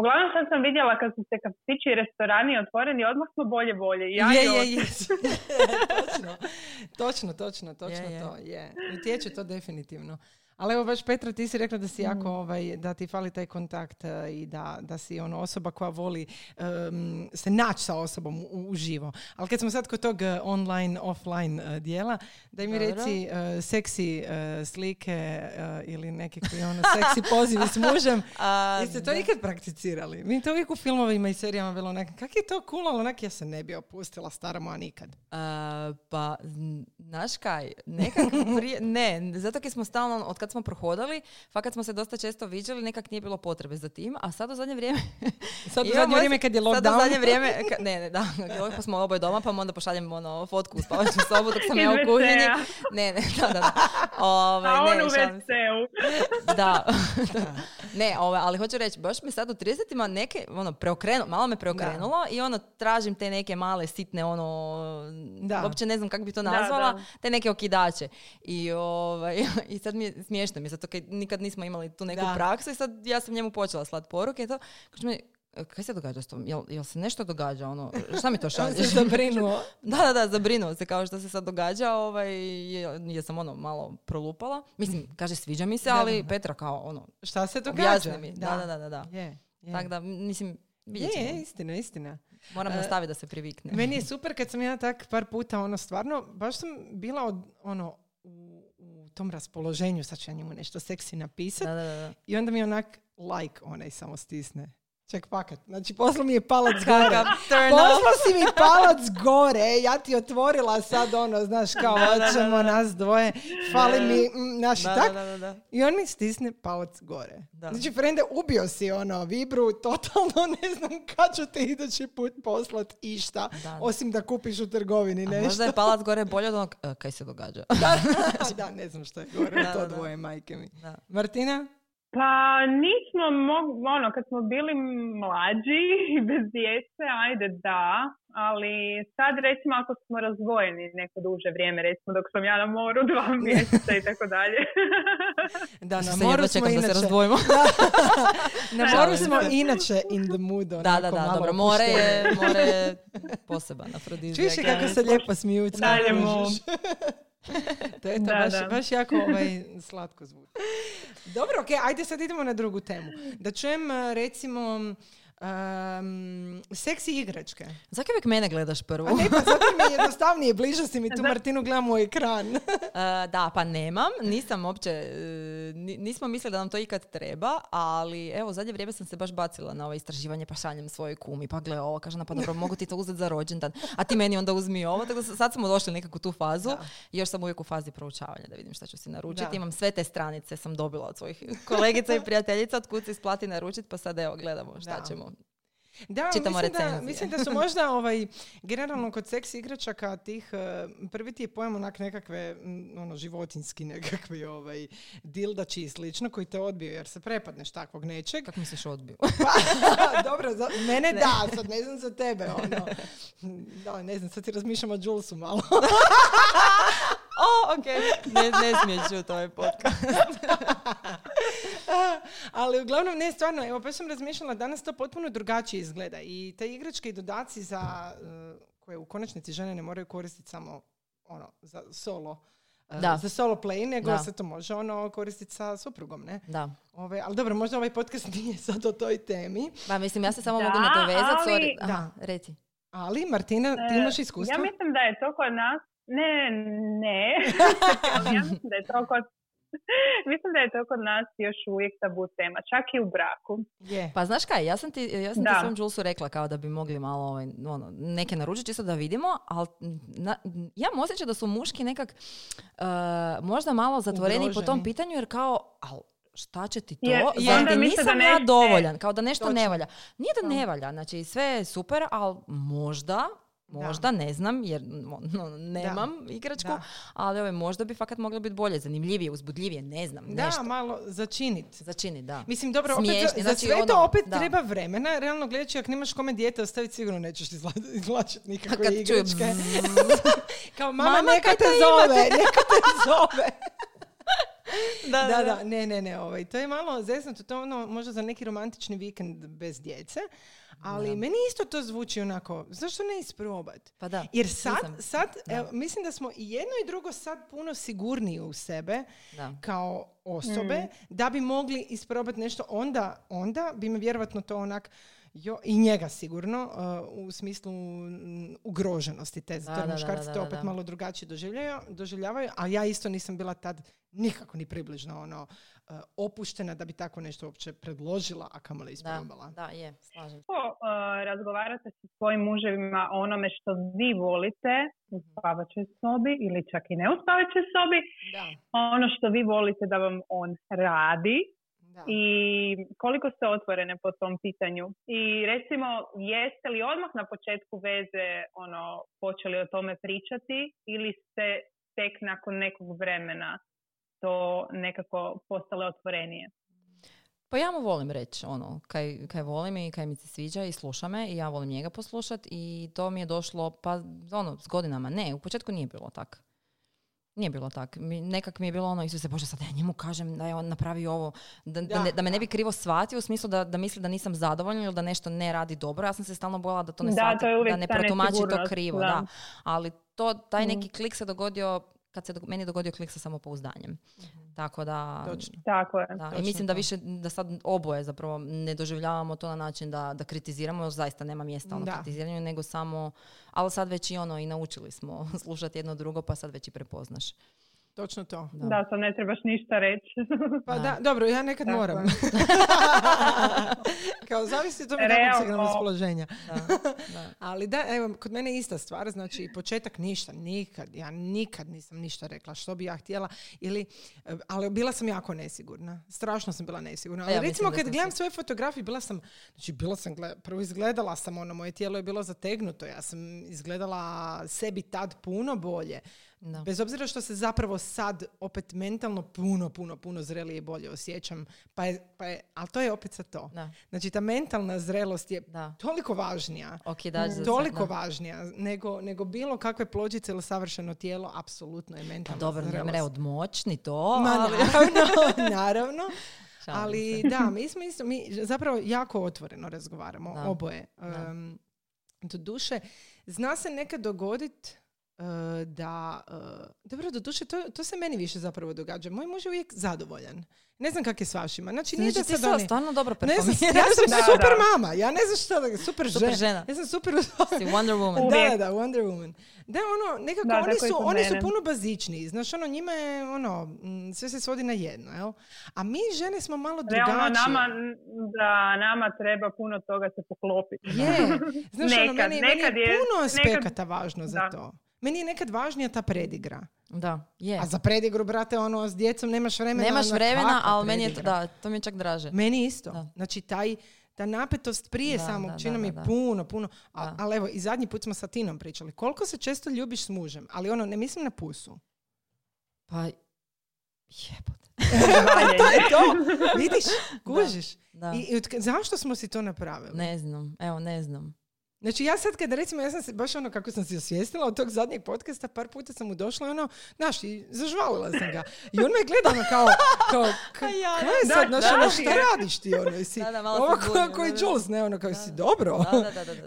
Uglavnom sad sam vidjela kad su se kafići i restorani otvoreni, odmah smo bolje bolje. Ja je, je, je. točno, točno, točno, točno to je. Utječe to definitivno. Ali evo baš Petra, ti si rekla da si jako, Mm. ovaj, da ti fali taj kontakt e, i da, da si ono osoba koja voli em, se naći sa osobom u, uživo. Ali kad smo sad kod tog e, online, offline e, dijela, daj mi Dobro. reci e, seksi e, slike e, ili neki koji ono seksi pozivi s mužem. A, Jeste to da. ikad prakticirali? Mi to uvijek u filmovima i serijama bilo onak, kak je to cool, ali onak ja se ne bi opustila stara moja nikad. Pa, znaš kaj, nekak prije, ne, zato kad smo stalno, od kad smo prohodali, fakat smo se dosta često viđali, nekak nije bilo potrebe za tim, a sad u zadnje vrijeme... Sad u zadnje vrijeme kad je Sad u lockdown. zadnje vrijeme, ka- ne, ne, da, pa smo oboje doma, pa onda pošaljem ono, fotku u spavačnu sobu dok sam ja u kuhinji. Ne, ne, da, da, da. Ovaj, A on ne, u. WC-u. Da. ne, ovaj, ali hoću reći, baš mi sad u 30-ima neke, ono, preokrenu, malo me preokrenulo i ono, tražim te neke male, sitne, ono, Da. uopće ne znam kako bi to Da, nazvala, da. te neke okidače. I, ovaj, I sad mi je smiješno mi je, zato kaj nikad nismo imali tu neku Da. praksu i sad ja sam njemu počela slat poruke i to, kaže mi, kaj se događa s tom? Jel, jel se nešto događa? Ono, šta mi to šalješ? se zabrinuo. Da, da, da, zabrinuo se kao što se sad događa, ovaj, je, je sam ono malo prolupala. Mislim, kaže sviđa mi se, ali da. Petra kao ono, Šta se događa? mi. Da, da, da, da. da. Je, je. Tako da, mislim, Je, vidjet ćemo. je, istina, istina. Moram E, nastaviti da se privikne. Meni je super kad sam ja tak par puta, ono, stvarno, baš sam bila od, ono, u tom raspoloženju, sad ću ja njemu nešto seksi napisat, Da, da, da, da. i onda mi onak like onaj samo stisne. Ček pakat. Znači, poslao mi je palac gore. Off. si mi palac gore, ja ti otvorila sad ono, znaš, kao hoćemo da. nas dvoje, fali mi, mm, znaš, i Da, tak. da. I on mi stisne palac gore. Znači, frende, ubio si ono, vibru, totalno ne znam kad ću te idući put poslat išta, osim da kupiš u trgovini A nešto. možda je palac gore bolje od onog, e, kaj se događa. da, ne znam što je gore, to dvoje majke mi. Martina? Pa nismo, mog- ono, kad smo bili mlađi i bez djece, ajde da, ali sad recimo ako smo razdvojeni neko duže vrijeme, recimo dok sam ja na moru dva mjeseca i tako dalje. Da, na se moru jedva smo čekam da se inače, razdvojimo. na Da, moru da, smo da. inače in the mood. Da, da, da, malo dobro, more je, more je poseban afrodizijak. Čuješ kako se lijepo smiju. Dalje mu. to je to Da, baš, da. baš jako ovaj, slatko zvuči. Dobro, ok, ajde sad idemo na drugu temu. Da čujem recimo um, seksi igračke. Zakaj uvijek mene gledaš prvo? A ne, pa zato mi je jednostavnije, bliže si mi tu Martinu gledam u ekran. E, da, pa nemam. Nisam uopće, e, ni- nismo mislili da nam to ikad treba, ali evo, zadnje vrijeme sam se baš bacila na ovo istraživanje, pa šaljem svojoj kumi, pa gle ovo, kaže ona, pa dobro, mogu ti to uzeti za rođendan, a ti meni onda uzmi ovo, tako da sad smo došli nekako tu fazu Da. i još sam uvijek u fazi proučavanja da vidim šta ću si naručiti. Da. Imam sve te stranice, sam dobila od svojih kolegica i prijateljica, od kud se isplati naručiti, pa sad evo, gledamo šta Da. ćemo. Da, Čitamo mislim da, mislim da su možda ovaj, generalno kod seks igračaka tih, eh, prvi ti je pojam onak nekakve, mm, ono, životinski nekakvi ovaj, dildači i slično koji te odbiju jer se prepadneš takvog nečeg. Kako misliš odbiju? Pa, dobro, za mene da, sad ne znam za tebe, ono. Da, ne znam, sad si razmišljam o Julesu malo. O, ok, ne, ne smiješ čuti ovaj podcast. Ali uglavnom, ne, stvarno, evo, pa sam razmišljala, danas to potpuno drugačije izgleda i te igračke i dodaci za, eh, koje u konačnici žene ne moraju koristiti samo ono, za solo, eh, Da. za solo play, nego Da. se to može ono koristiti sa suprugom, ne? Da. Ove, ali dobro, možda ovaj podcast nije sad o toj temi, Pa mislim, ja se samo Da, mogu nadovezati, ali- sorry. Da. Aha, reci. ali Martina, ti E, imaš iskustvo? Ja mislim da je to kod nas, ne, ne, ja mislim da je to kod, mislim da je to kod nas još uvijek tabu tema, čak i u braku. Je. Pa znaš kaj, ja sam ti, ja sam ti svom Julesu rekla kao da bi mogli malo ovaj, ono, neke naručiti čisto da vidimo, ali na, ja imam osjećaj da su muški nekak uh, možda malo zatvoreni po tom pitanju jer kao, al šta će ti to? Je- i Zar ti misle da nisam ja dovoljan, kao da nešto ne Točno. valja. Nije da Da. ne valja, znači sve je super, ali možda, možda, ne znam, jer no, nemam igračku, Da. ali ove, možda bi fakat moglo biti bolje, zanimljivije, uzbudljivije, ne znam, Da, nešto. malo začinit. Začini, da. Mislim, dobro, opet za, Smiješni, za znači, sve to ono, opet da. treba vremena. Realno gledajući, ako nemaš kome dijete ostaviti, sigurno nećeš izvla- izvlačiti nikakve Kad igračke. Kao, mama, Mama, neka te to zove, neka te zove. da, da, da, ne, ne, ne, ovaj, to je malo zesnuto, to ono možda za neki romantični vikend bez djece, ali meni isto to zvuči onako, zašto ne isprobat? Pa da. Jer sad, sad evo, mislim da smo i jedno i drugo sad puno sigurniji u sebe Da. kao osobe, Mm. da bi mogli isprobati nešto, onda, onda bi me vjerojatno to onak, jo, i njega sigurno, uh, u smislu mm, ugroženosti te, Da, da, da, muškarci da, to da, opet da. malo drugačije doživljavaju, doživljavaju, ali ja isto nisam bila tad nikako ni približno ono, uh, opuštena da bi tako nešto uopće predložila, a kamoli Da, isprobala. da, je, slažem se. Kako uh, razgovarate sa svojim muževima o onome što vi volite u spavačoj sobi ili čak i ne u spavačoj sobi, Da, ono što vi volite da vam on radi da. i koliko ste otvorene po tom pitanju. I recimo, jeste li odmah na početku veze ono, počeli o tome pričati ili ste tek nakon nekog vremena to nekako postale otvorenije? Pa ja mu volim reći ono, kaj, kaj volim i kaj mi se sviđa i sluša me i ja volim njega poslušat i to mi je došlo pa ono s godinama. Ne, u početku nije bilo tak. Nije bilo tak. Mi, nekak mi je bilo ono, Isuse Bože, sad ja njemu kažem da je on napravio ovo, da, da, Da, ne- da me ne bi krivo shvatio u smislu da, da misli da nisam zadovoljna ili da nešto ne radi dobro. Ja sam se stalno bojala da to ne Da, shvati, to je uvijek da ne protumači to krivo. da. Da. Ali to, taj Mm. neki klik se dogodio kad se dog- meni dogodio klik sa samopouzdanjem. Tako da, Točno. Tako je. da, i Točno mislim da više, da sad oboje zapravo ne doživljavamo to na način da, da kritiziramo, zaista nema mjesta ono Da. kritiziranju, nego samo, ali sad već i ono, i naučili smo slušati jedno drugo, pa sad već i prepoznaš. Točno to. Da. Da, to ne trebaš ništa reći. Pa Da. da, dobro, ja nekad Tako moram. Kao zavisi to mi sam raspoloženja. Da, da. Ali da, evo, kod mene je ista stvar, znači početak ništa, nikad, ja nikad nisam ništa rekla što bi ja htjela, ili, ali bila sam jako nesigurna, strašno sam bila nesigurna. Ali Ja recimo kad gledam svoje fotografije, bila sam, znači bila sam, prvo izgledala sam, ono, moje tijelo je bilo zategnuto, ja sam izgledala sebi tad puno bolje. Da. Bez obzira što se zapravo sad opet mentalno puno, puno, puno zrelije i bolje osjećam, pa je, pa je, ali to je opet sad to. Da. Znači ta mentalna zrelost je Da. toliko važnija sve, toliko da. važnija nego, nego bilo kakve pločice ili savršeno tijelo, apsolutno je Pa mentalna dobro, ne zrelost. mre odmoć ni to, Ma ali... naravno, naravno. Ali da, mi smo isto, mi zapravo jako otvoreno razgovaramo, Da. oboje. Um, doduše, zna se nekad dogodit uh, da, uh, dobro, doduše, to, to se meni više zapravo događa. Moj muž je uvijek zadovoljan. Ne znam kak je s vašima. Znači, nije Znači, da ti sad oni- stvarno dobro Ne znam, ja sam Da, super da. mama. Ja ne znam što da, super, Super žena. žena. Ja sam super Si Wonder Woman. Da, da, Wonder Woman. Da, ono, nekako Da, oni, su, oni su puno bazičniji. Znaš, ono, njima je, ono, mm, sve se svodi na jedno, jel? A mi žene smo malo drugačije. Realno, nama, da, nama treba puno toga se poklopiti. Je. Znaš, ono, Nekad, meni, meni je nekad je- puno nekad- aspekata važno za da. to. Meni je nekad važnija ta predigra. Da, je. A za predigru, brate, ono, s djecom nemaš vremena. Nemaš vremena, ali meni je, to- da, to mi je čak draže. Meni isto. Da. Znači, taj, ta napetost prije Da, samog da, čina mi je puno, puno. A- ali evo, i zadnji put smo sa Tinom pričali. Koliko se često ljubiš s mužem? Ali ono, ne mislim na pusu. Pa, jebote. to je to. Vidiš, kužiš. Da. I, i zašto smo si to napravili? Ne znam, evo, ne znam. Znači ja sad kad recimo, ja sam se baš ono kako sam se osvijestila od tog zadnjeg podcasta, par puta sam mu došla i ono, znaš, i zažvalila sam ga. I on me gleda ono kao, kao, ka, ja, kaj je da, sad, znaš, ono, šta radiš ti, ono, jesi, Da, da, malo ovo ko, koji da. Jules, ne, ono, kao, jesi dobro?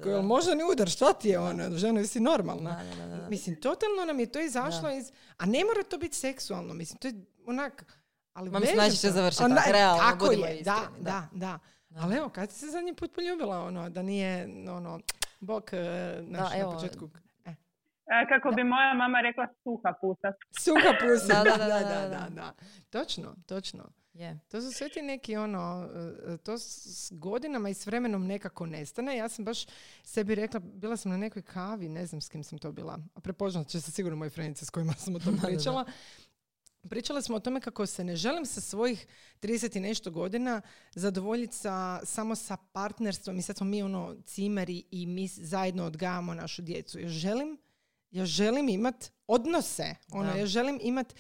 Da. možda ni udar, šta ti je, ono, žena, jesi normalna? Mislim, totalno nam je to izašlo iz, a ne mora to biti seksualno, mislim, to je onak, ali Ma mislim, veže najčešće se. završi A, tako, na- realno, tako je, da, iskreni, da, da. da. Da. Ali evo, kad si se zadnji put poljubila, ono, da nije, ono, Bok e, naš da, evo, na početku. E. e. Kako bi moja mama rekla suha pusa. Suha pusa, da, da, da, da, da. Točno, točno. Yeah. To su sve ti neki ono, e, to s godinama i s vremenom nekako nestane. Ja sam baš sebi rekla, bila sam na nekoj kavi, ne znam s kim sam to bila. A prepoznat će se sigurno moje frenice s kojima sam o tom pričala. Pričala smo o tome kako se ne želim sa svojih 30 i nešto godina zadovoljiti sa, samo sa partnerstvom i sad smo mi ono cimeri i mi zajedno odgajamo našu djecu. Ja želim, ja želim imat odnose. Ono, Da. ja želim imat,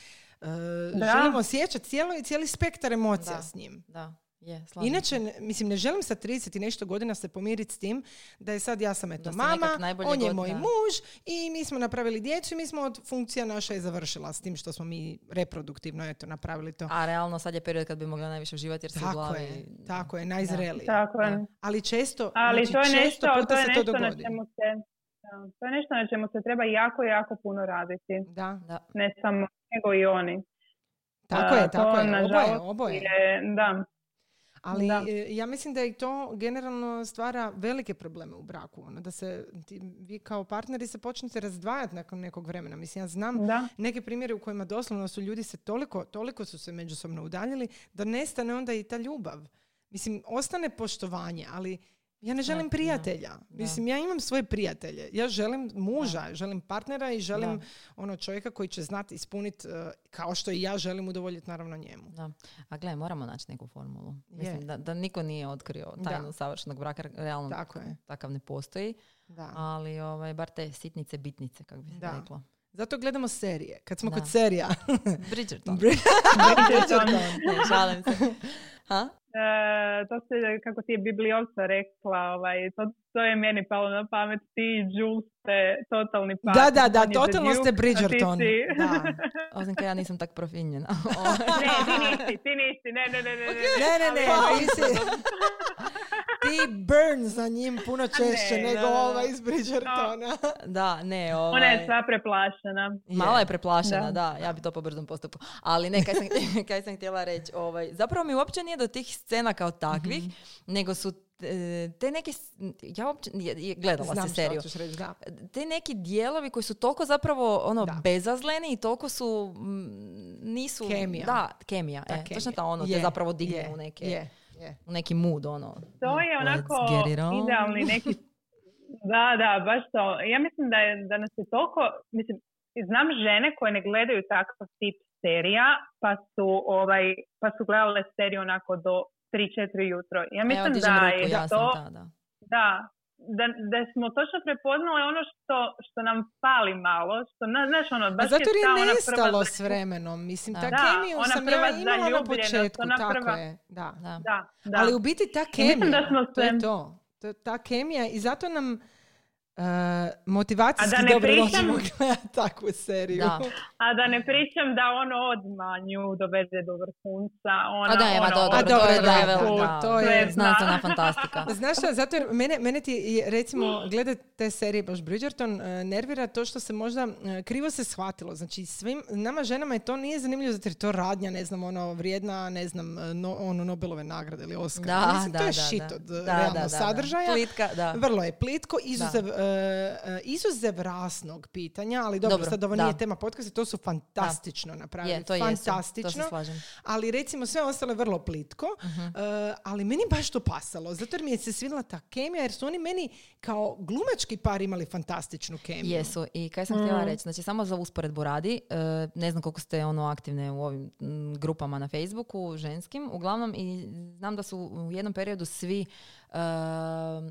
Da. želim osjećati cijelo, cijeli spektar emocija Da. s njim. Da. Je, slažem Inače, mislim, ne želim sa 30 i nešto godina se pomiriti s tim da je sad ja sam eto mama, on je god- moj da. muž i mi smo napravili djecu i mi smo od funkcija naša je završila s tim što smo mi reproduktivno eto napravili to. A realno sad je period kad bi mogla najviše uživati jer se Tako glavi... je, tako je, najzrelije. Tako je. Ali često, Ali znači, to je često nešto, puta to je se to nešto na čemu se, da, to je nešto na čemu se treba jako, jako puno raditi. Da, Da. Ne samo nego i oni. tako je, tako to, je, oboje, oboje. Je, da, Ali Da. e, ja mislim da i to generalno stvara velike probleme u braku. Ono, da se ti, vi kao partneri se počnete razdvajati nakon nekog vremena. Mislim, ja znam da. neke primjere u kojima doslovno su ljudi se toliko, toliko su se međusobno udaljili da nestane onda i ta ljubav. Mislim, ostane poštovanje, ali ja ne želim Da, prijatelja. da. Mislim, ja imam svoje prijatelje. Ja želim muža, želim partnera i želim Da. ono čovjeka koji će znati ispuniti, kao što i ja želim udovoljiti naravno njemu. Da. A gle, moramo naći neku formulu. Je. Mislim da, da niko nije otkrio Da. tajnu savršenog braka, realno Tako je. takav ne postoji. Da. Ali ovaj, bar te sitnice, bitnice, kako bi se Da. reklo. Zato gledamo serije. Kad smo Da. kod serija. Bridgerton. Bridgerton. ne, šalim se. Ha? E, to se, kako ti je Bibliovca rekla, ovaj, to, to je meni palo na pamet, ti i Jules ste totalni par. Da, da, da, totalno ste ti Bridgerton. si- Da. Osim ja nisam tak profinjena. ne, ti nisi, ti nisi, ne, ne, ne, ne. Ne, ne, ne, ti si... Ti burn za njim puno češće Ne, nego da, ova iz Bridgertona. da, ne, ovaj... Ona je sva preplašena. Malo je preplašena, Da. da. ja bi to po brzom postupku. Ali ne, kaj sam, kaj sam htjela reći, ovaj, zapravo mi uopće nije do tih scena kao takvih, Mhm. nego su te neke, ja uopće, gledala Znam što seriju, reći, da. te neki dijelovi koji su toliko zapravo ono Da. bezazleni i toliko su, nisu... Kemija. Da, kemija, Ta e, točno kemija. ta ono, te zapravo digne u, neke, Je, je. u neki mood, ono. To je Let's onako get it on. idealni neki... Da, da, baš to. Ja mislim da, je, da nas je toliko... Mislim, znam žene koje ne gledaju takav tip serija, pa su, ovaj, pa su gledale seriju onako do 3-4 jutro. Ja Evo, mislim dižem da ruku, je ja to... ta, da. Da, da, da smo točno prepoznali ono što, što nam fali malo, što, na, znaš, ono, A baš zato jer ta je ona nestalo prva s vremenom. Mislim, ta Da. kemiju Da, ona sam prva ja imala na početku. ona Tako prva- je, da. Da. Da, da. Ali u biti ta kemija, da smo to je to. Je ta kemija i zato nam uh, motivacijski A da ne pričam- takvu seriju. Da. A da ne pričam da on odmah nju dovede do vrhunca. Ona, A da, ima, ono, do- A dobro, dobro, to je da, level, da, da. to je-. Znanstvena fantastika. Znaš šta, zato jer mene, mene ti, recimo, gledat te serije baš Bridgerton, e, nervira to što se možda e, krivo se shvatilo. Znači, svim, nama ženama je to nije zanimljivo zato jer je to radnja, ne znam, ono, vrijedna, ne znam, e, no, ono, Nobelove nagrade ili Oscar. Da, Mislim, da, to je da, shit da. od Da, da, realno da, da. sadržaja. Plitka, da. Vrlo je plitko, izuzev, izuzev rasnog pitanja, ali dobro, Dobro, sad ovo da. nije tema podcasta, to su fantastično napravili. Je, to jesu, fantastično. to se slažem. Ali recimo sve ostalo je vrlo plitko, Mhm. e, ali meni baš to pasalo, zato jer mi je se svidjela ta kemija, jer su oni meni kao glumački par imali fantastičnu kemiju. Jesu. I kaj sam htjela reći? Znači, samo za usporedbu radi, e, ne znam koliko ste ono aktivne u ovim m, grupama na Facebooku, ženskim, uglavnom, i znam da su u jednom periodu svi e,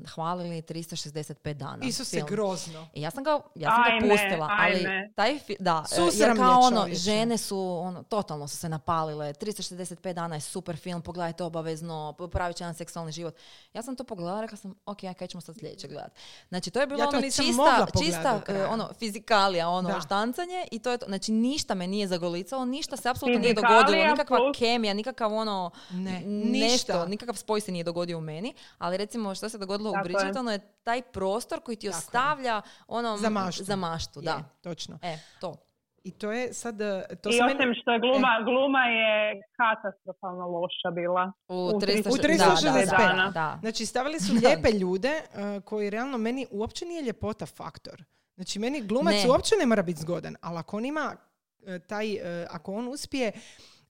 hvalili 365 dana. Isuse, film. grozno. I ja sam ga, ja sam ga Ajme, pustila, ali ajme. taj fi- da, e, Susramlje, jer kao ono, čovječe. žene su, ono, totalno su se napalile, 365 dana je super film, pogledajte obavezno, pravit će jedan seksualni život. Ja sam to pogledala, rekla sam, ok, a kaj ćemo sad sljedeće gledati. Znači, to je bilo Ja to ono čista, čista e, ono, fizikalija, ono, Da. štancanje i to je to. Znači, ništa me nije zagolicalo, ništa se apsolutno nije dogodilo, nikakva plus- kemija, nikakav ono, Ne, ništa. nešto, nikakav spoj se nije dogodio u meni, ali recimo što se dogodilo Tako u je. Bridgertonu je taj prostor koji ti Tako je. ostavlja ono Za maštu. za maštu, da. Je, točno. E, to. I to je sad... e, To I se osim meni- što je gluma, gluma je katastrofalno loša bila. U U 360 U da, 365 da, dana. da, da. Znači, stavili su lijepe ljude uh, koji realno meni uopće nije ljepota faktor. Znači, meni glumac Ne. uopće ne mora biti zgodan, ali ako on ima uh, taj, uh, ako on uspije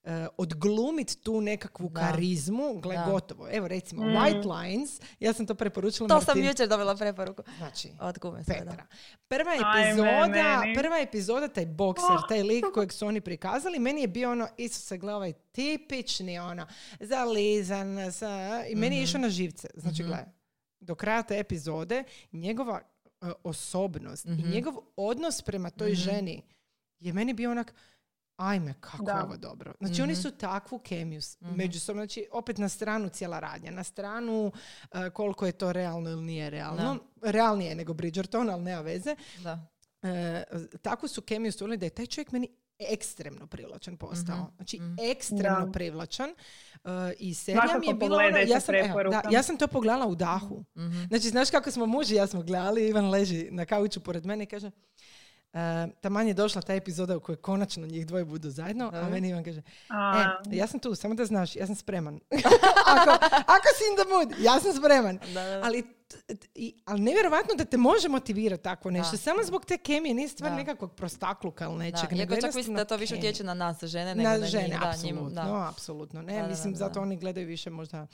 uh, odglumit tu nekakvu Da. karizmu, gle, Da. gotovo. Evo, recimo, Mm. White Lines, ja sam to preporučila To sam Martin- jučer dobila preporuku Znači, od da. Petra. Prva Ajme, epizoda, meni. prva epizoda, taj bokser, taj lik kojeg su oni prikazali, meni je bio ono, Isuse, gle, ovaj tipični, ono, zalizan, sa, i meni je išao na živce. Znači, Mhm. gle, do kraja te epizode, njegova e, osobnost i Mhm. njegov odnos prema toj Mhm. ženi je meni bio onak, ajme, kako Da. je ovo dobro. Znači, oni Mhm. su takvu kemiju Mhm. međusobno, znači, opet na stranu cijela radnja, na stranu e, koliko je to realno ili nije realno. Realnije nego Bridgerton, ali nema veze. Da. E, takvu su kemiju stvorili da je taj čovjek meni ekstremno privlačan postao. Mhm, Znači, mhm. ekstremno Da. privlačan. E, I serija mi je bila ono, ja sam, evo, da, ja sam to pogledala u dahu. Mhm. Znači, znaš kako smo muž i ja smo gledali, Ivan leži na kauču pored mene i kaže, e, taman je došla ta epizoda u kojoj konačno njih dvoje budu zajedno, a meni Ivan kaže, e, ja sam tu, samo da znaš, ja sam spreman. ako, ako si in the mood, ja sam spreman. Da, da, da. Ali, t- t- ali nevjerovatno da te može motivirati tako nešto. Da. Samo zbog te kemije, nije stvar Da. nekakvog prostakluka ili Da, nečeg. Iako nego čak mislim da to više utječe na nas, žene, nego Na na žene, njih. Da, apsolutno, njim, da. apsolutno. Ne, Da, da, mislim, da, zato da. oni gledaju više možda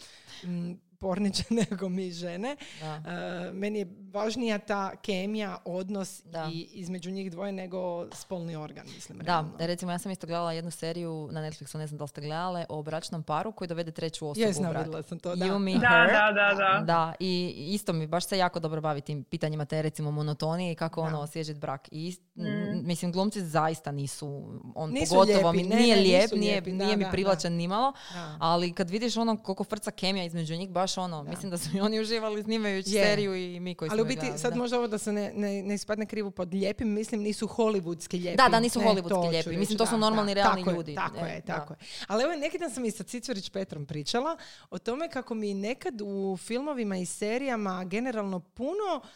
mm, porniče nego mi žene. Da. E, meni je važnija ta kemija, odnos Da. i između njih dvoje nego spolni organ, mislim. Da, realno. recimo ja sam isto gledala jednu seriju na Netflixu, ne znam da li ste gledale, o bračnom paru koji dovede treću osobu Jesam, u brak. sam to, da. You, me, Da, her. da, da, da. Da, i isto mi baš se jako dobro bavi tim pitanjima te recimo monotonije i kako Da. ono osvježiti brak. I ist- Mm. mislim, glumci zaista nisu, on Nisu pogotovo lijepi, mi ne, nije ne, lijep, nisu nije, lijepi, da, nije mi da, privlačan nimalo, Da. ali kad vidiš ono koliko frca kemija između njih, baš ono, Da. mislim da su i oni uživali snimajući Je. seriju i mi koji Ali smo u je biti, gledali, sad da. možda ovo da se ne, ne, ne ispadne krivo pod lijepim, mislim nisu hollywoodski lijepi. Da, da, nisu Ne, hollywoodski lijepi. reći, Mislim, to su normalni, realni tako ljudi. Je, tako E, je, da. tako je. Ali evo, neki dan sam i sa Cicverić Petrom pričala o tome kako mi nekad u filmovima i serijama generalno puno e,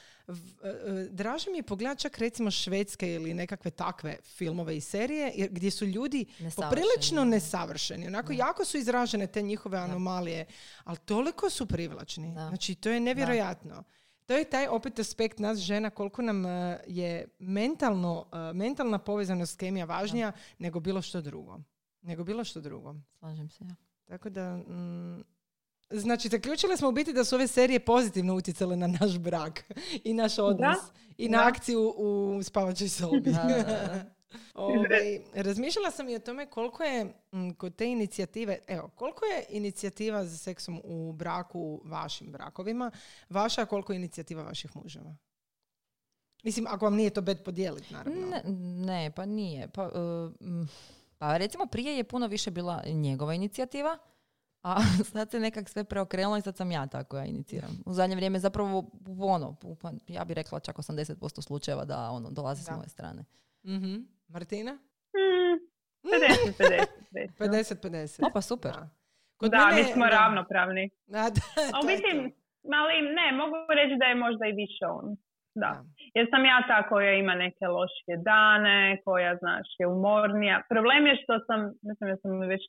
draže mi je pogledati čak recimo švedske ili nekakve takve filmove i serije jer- gdje su ljudi Nesavršeni. poprilično nesavršeni. Onako, jako su izražene te njihove anomalije, ali toliko su privlačni. Da. Znači, to je nevjerojatno. To je taj opet aspekt nas žena koliko nam e, je mentalno, e, mentalna povezanost kemija važnija nego bilo što drugo. Nego bilo što drugo. Slažem se, ja. Tako da... mm, Znači, zaključili smo u biti da su ove serije pozitivno utjecale na naš brak i naš odnos i na Da. akciju u spavačoj sobi. Da, da, da. Ovaj, razmišljala sam i o tome koliko je mm, kod te inicijative, evo, koliko je inicijativa za seksom u braku vašim brakovima, vaša, koliko je inicijativa vaših muževa? Mislim, ako vam nije to bed podijeliti, naravno. Ne, ne, pa nije. Pa, mm, pa recimo prije je puno više bila njegova inicijativa, a sad se nekak sve preokrenulo i sad sam ja tako ja iniciram. U zadnje vrijeme zapravo u ono, pa ja bih rekla čak 80% slučajeva da ono dolazi s Da. moje strane. Mhm. Martina? Mm, 50-50. recimo. 50-50. O, pa super. Da. Kod Da, mene- mi smo da. ravnopravni. Da, da, A u to. mali, ne, mogu reći da je možda i više on. Da. Da. Jer sam ja ta koja ima neke lošije dane, koja, znaš, je umornija. Problem je što sam, ne znam, ja sam već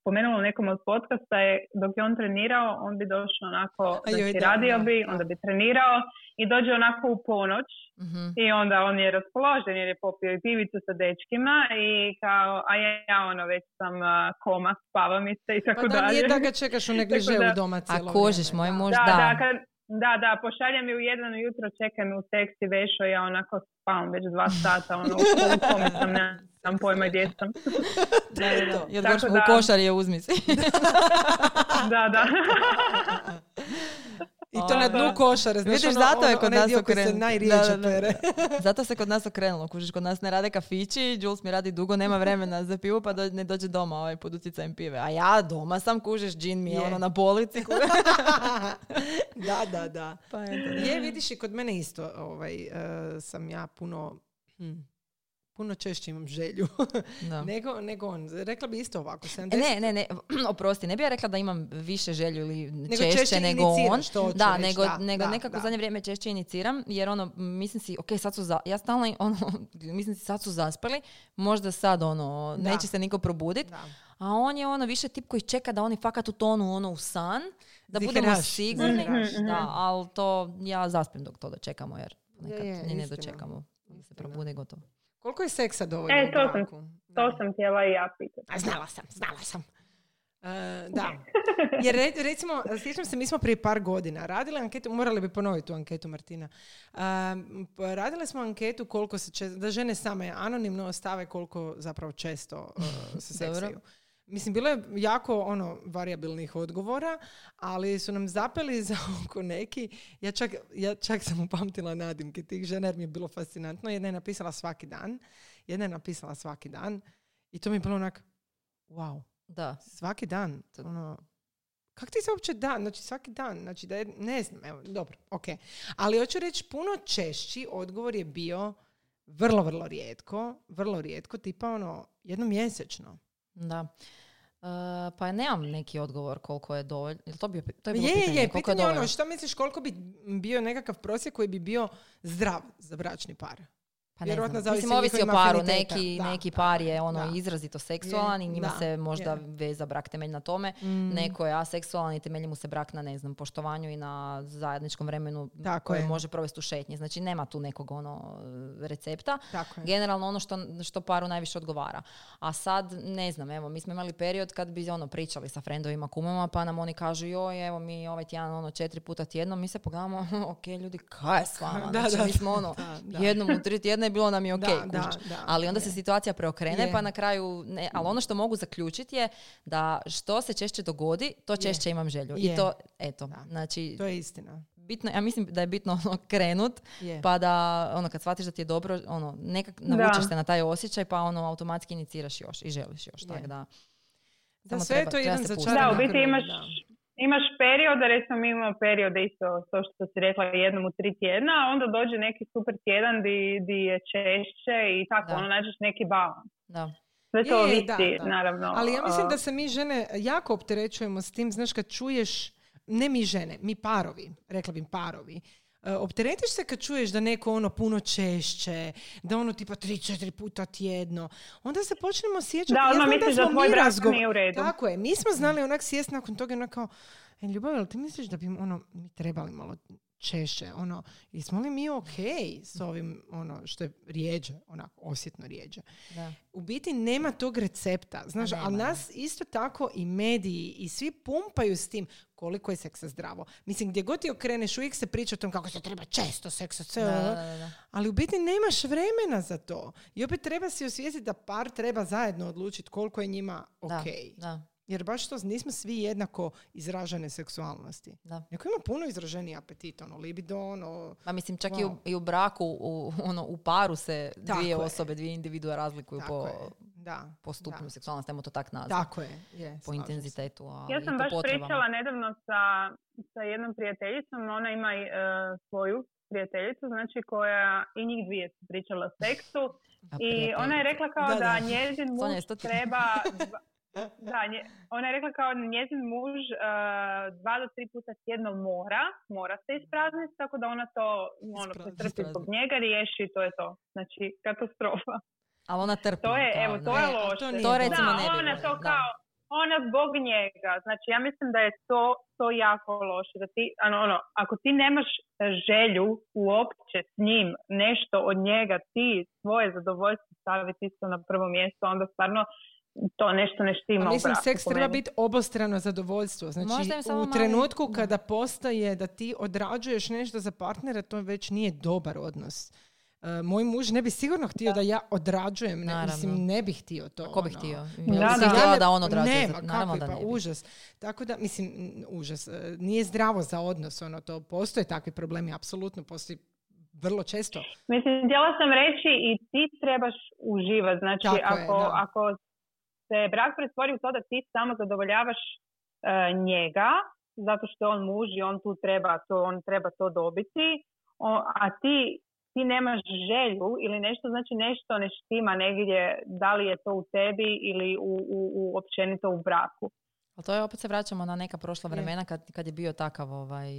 spomenula u nekom od podcasta, je dok je on trenirao, on bi došao onako, A joj, znači da, radio da, bi, da. onda bi trenirao i dođe onako u ponoć Mhm. i onda on je raspoložen jer je popio i pivicu sa dečkima i kao, a ja, ja ono već sam a, koma, spava mi se i Pa tako da, dalje. nije da ga čekaš u negližeu da- doma A cijelo kožiš, vrijeme, moj da. muž, Da, da. da, kad, da, da, pošalje mi u jedan ujutro, čekaj me u seksi vešo, ja onako spavam već dva sata, ono, u kome sam, ne znam pojma gdje sam. Da, da, da. Tako da- u košar je uzmi si. Da, da. I to na dnu košare, znaš, Vidiš, ono- zato je ono- kod nas pere. Zato se kod nas okrenulo. Kužiš, kod nas ne rade kafići, Jules mi radi dugo, nema vremena za pivu, pa do- ne dođe doma ovaj pod utjecajem pive. A ja doma sam, kužiš, džin mi je, Je. ono na polici. da, da, da. pa eto, da. Je, vidiš i kod mene isto ovaj, e, sam ja puno, hm, puno češće imam želju Da. nego, nego on. Rekla bi isto ovako, 70... E, Ne, ne, ne, oprosti, ne bih ja rekla da imam više želju ili Nego češće, češće nego on. iniciraš, to hoću Da, reći, nego, da, nego da, nekako da. u zadnje vrijeme češće iniciram, jer ono, mislim si, ok, sad su, za, ja stalno, ono, mislim si, sad su zaspali, možda sad, ono, Da. neće se niko probuditi, Da. a on je ono više tip koji čeka da oni fakat utonu ono u san, da budemo sigurni. ziheraš. Da, ali to ja zaspim dok to dočekamo, jer nekad je, ni ne dočekamo. Da se probude gotovo. Koliko je seksa dovoljno E, to sam-? To sam htjela i ja pitati. A znala sam, znala sam. E, da. Jer re- recimo, sjećam se, mi smo prije par godina radili anketu, morali bi ponoviti tu anketu Martina. Um, pa radili smo anketu koliko se često, da žene same anonimno stave koliko zapravo često uh, se Dobro. Mislim, bilo je jako ono variabilnih odgovora, ali su nam zapeli za oko neki. Ja čak, ja čak sam upamtila nadimke tih žena jer mi je bilo fascinantno. Jedna je napisala svaki dan. Jedna je napisala svaki dan. I to mi je bilo onak, wow, Da. svaki dan, ono, kak ti se uopće dan, znači svaki dan, znači da je, ne znam, evo, dobro, ok. Ali hoću reći, puno češći odgovor je bio vrlo, vrlo rijetko, vrlo rijetko, tipa ono, jednom mjesečno. Da. E, pa nemam neki odgovor koliko je dovoljno. Jel to, bio, to je bilo Je, pitanje? je, koliko je pitanje je ono, što misliš koliko bi bio nekakav prosjek koji bi bio zdrav za bračni par? Pa ne Vjerojatno znam. Mislim, ovisi o paru. Neki, Da, neki par je ono da. izrazito seksualan i njima da, se možda je. veza brak temelj na tome. Mm. Neko je aseksualan i temelji mu se brak na, ne znam, poštovanju i na zajedničkom vremenu Tako koje je. može provesti u šetnji. Znači, nema tu nekog ono recepta. Tako. Generalno ono što, što paru najviše odgovara. A sad, ne znam, evo, mi smo imali period kad bi ono pričali sa frendovima, kumama, pa nam oni kažu, joj, evo mi ovaj tjedan ono četiri puta tjedno, mi se pogledamo, ok, ljudi, kaj je s vama? Znači, da, mi smo ono, da, da. jednom u tri tjedna je bilo nam je ok, Da, da, da, ali onda je. se situacija preokrene, Je. pa na kraju, ne, ali ono što mogu zaključiti je da što se češće dogodi, to češće imam želju. Je. I to, eto, Da. znači, To je istina. bitno, ja mislim da je bitno ono krenut, Je. pa da ono kad shvatiš da ti je dobro, ono nekak navučeš se na taj osjećaj, pa ono automatski iniciraš još i želiš još, Je. tako da. Da, sve je treba- to treba jedan začarani Da, u biti imaš, da. Imaš period, recimo mi imamo periode isto, to što si rekla jednom u tri tjedna, a onda dođe neki super tjedan di, di je češće i tako, Da. ono nađeš neki balans. Da. Sve to je, ovisi, da, da. naravno. Ali ja mislim da se mi žene jako opterećujemo s tim, znaš, kad čuješ, ne mi žene, mi parovi, rekla bih parovi, e, opteretiš se kad čuješ da neko ono puno češće, da ono tipa tri, četiri puta tjedno, onda se počnemo sjećati. Da, znam misliš da tvoj brak nije u redu. Tako je, mi smo znali onak sjest nakon toga ono kao, e, ljubav, ti misliš da bi ono, mi trebali malo češće, ono, jesmo li mi ok s ovim, ono, što je rijeđe, onako, osjetno rijeđe Da. u biti nema tog recepta, znaš, nema, ali nas isto tako i mediji i svi pumpaju s tim koliko je seksa zdravo. Mislim, gdje god ti okreneš, uvijek se priča o tom kako se treba često seksa, sve, da, da, da. ali u biti nemaš vremena za to. I opet treba si osvijestiti da par treba zajedno odlučiti koliko je njima ok. Da, da, Jer baš to nismo svi jednako izražene seksualnosti. da. Neko ima puno izraženiji apetit, ono, libido, ono, Pa mislim, čak i, u, Wow. i u braku, u, ono, u paru se Tako dvije je. osobe, dvije individua razlikuju tako po, je. Da, po stupnju da. seksualnosti, ajmo to tak nazvati. Tako je, je. Po intenzitetu, ali Ja sam baš potrebama. pričala nedavno sa, sa jednom prijateljicom, ona ima i, e, svoju prijateljicu, znači koja i njih dvije su pričala o seksu A i ona je rekla kao Da, da, da. njezin muž treba... Da, nje- ona je rekla kao da njezin muž e, dva do tri puta tjedno mora, mora se isprazniti, tako da ona to ono, pretrpi zbog njega, riješi i to je to. Znači, katastrofa. Ali ona trpi. To je, evo, to je ne, to loše. To dobro. recimo da, ne bi ona to da. kao, ona zbog njega. Znači, ja mislim da je to, to jako loše. Da ti, ano, ono, ako ti nemaš želju uopće s njim nešto od njega, ti svoje zadovoljstvo staviti isto na prvo mjesto, onda stvarno to nešto ne štima A u mislim, seks treba biti obostrano zadovoljstvo. Znači, u trenutku da. kada postaje da ti odrađuješ nešto za partnera, to već nije dobar odnos. E, moj muž ne bi sigurno htio da, ja odrađujem, ne, Naravno. mislim, ne bi htio to. Ko bi ono. htio? Da, Ja da. htjela ne- da on odrađuje. Nema, Naravno kakvi, da pa ne bi. užas. Tako da, mislim, užas. E, Nije zdravo za odnos, ono, to postoje takvi problemi, apsolutno postoji vrlo često. Mislim, htjela sam reći i ti trebaš uživati. Znači, Tako je, ako, da. ako se brak pretvori u to da ti samo zadovoljavaš e, njega, zato što je on muž i on tu treba to, on treba to dobiti, o- a ti ti nemaš želju ili nešto, znači nešto ne štima negdje, da li je to u tebi ili u, u, u općenito u braku. Ali to je opet se vraćamo na neka prošla Je. vremena kad, kad je bio takav ovaj,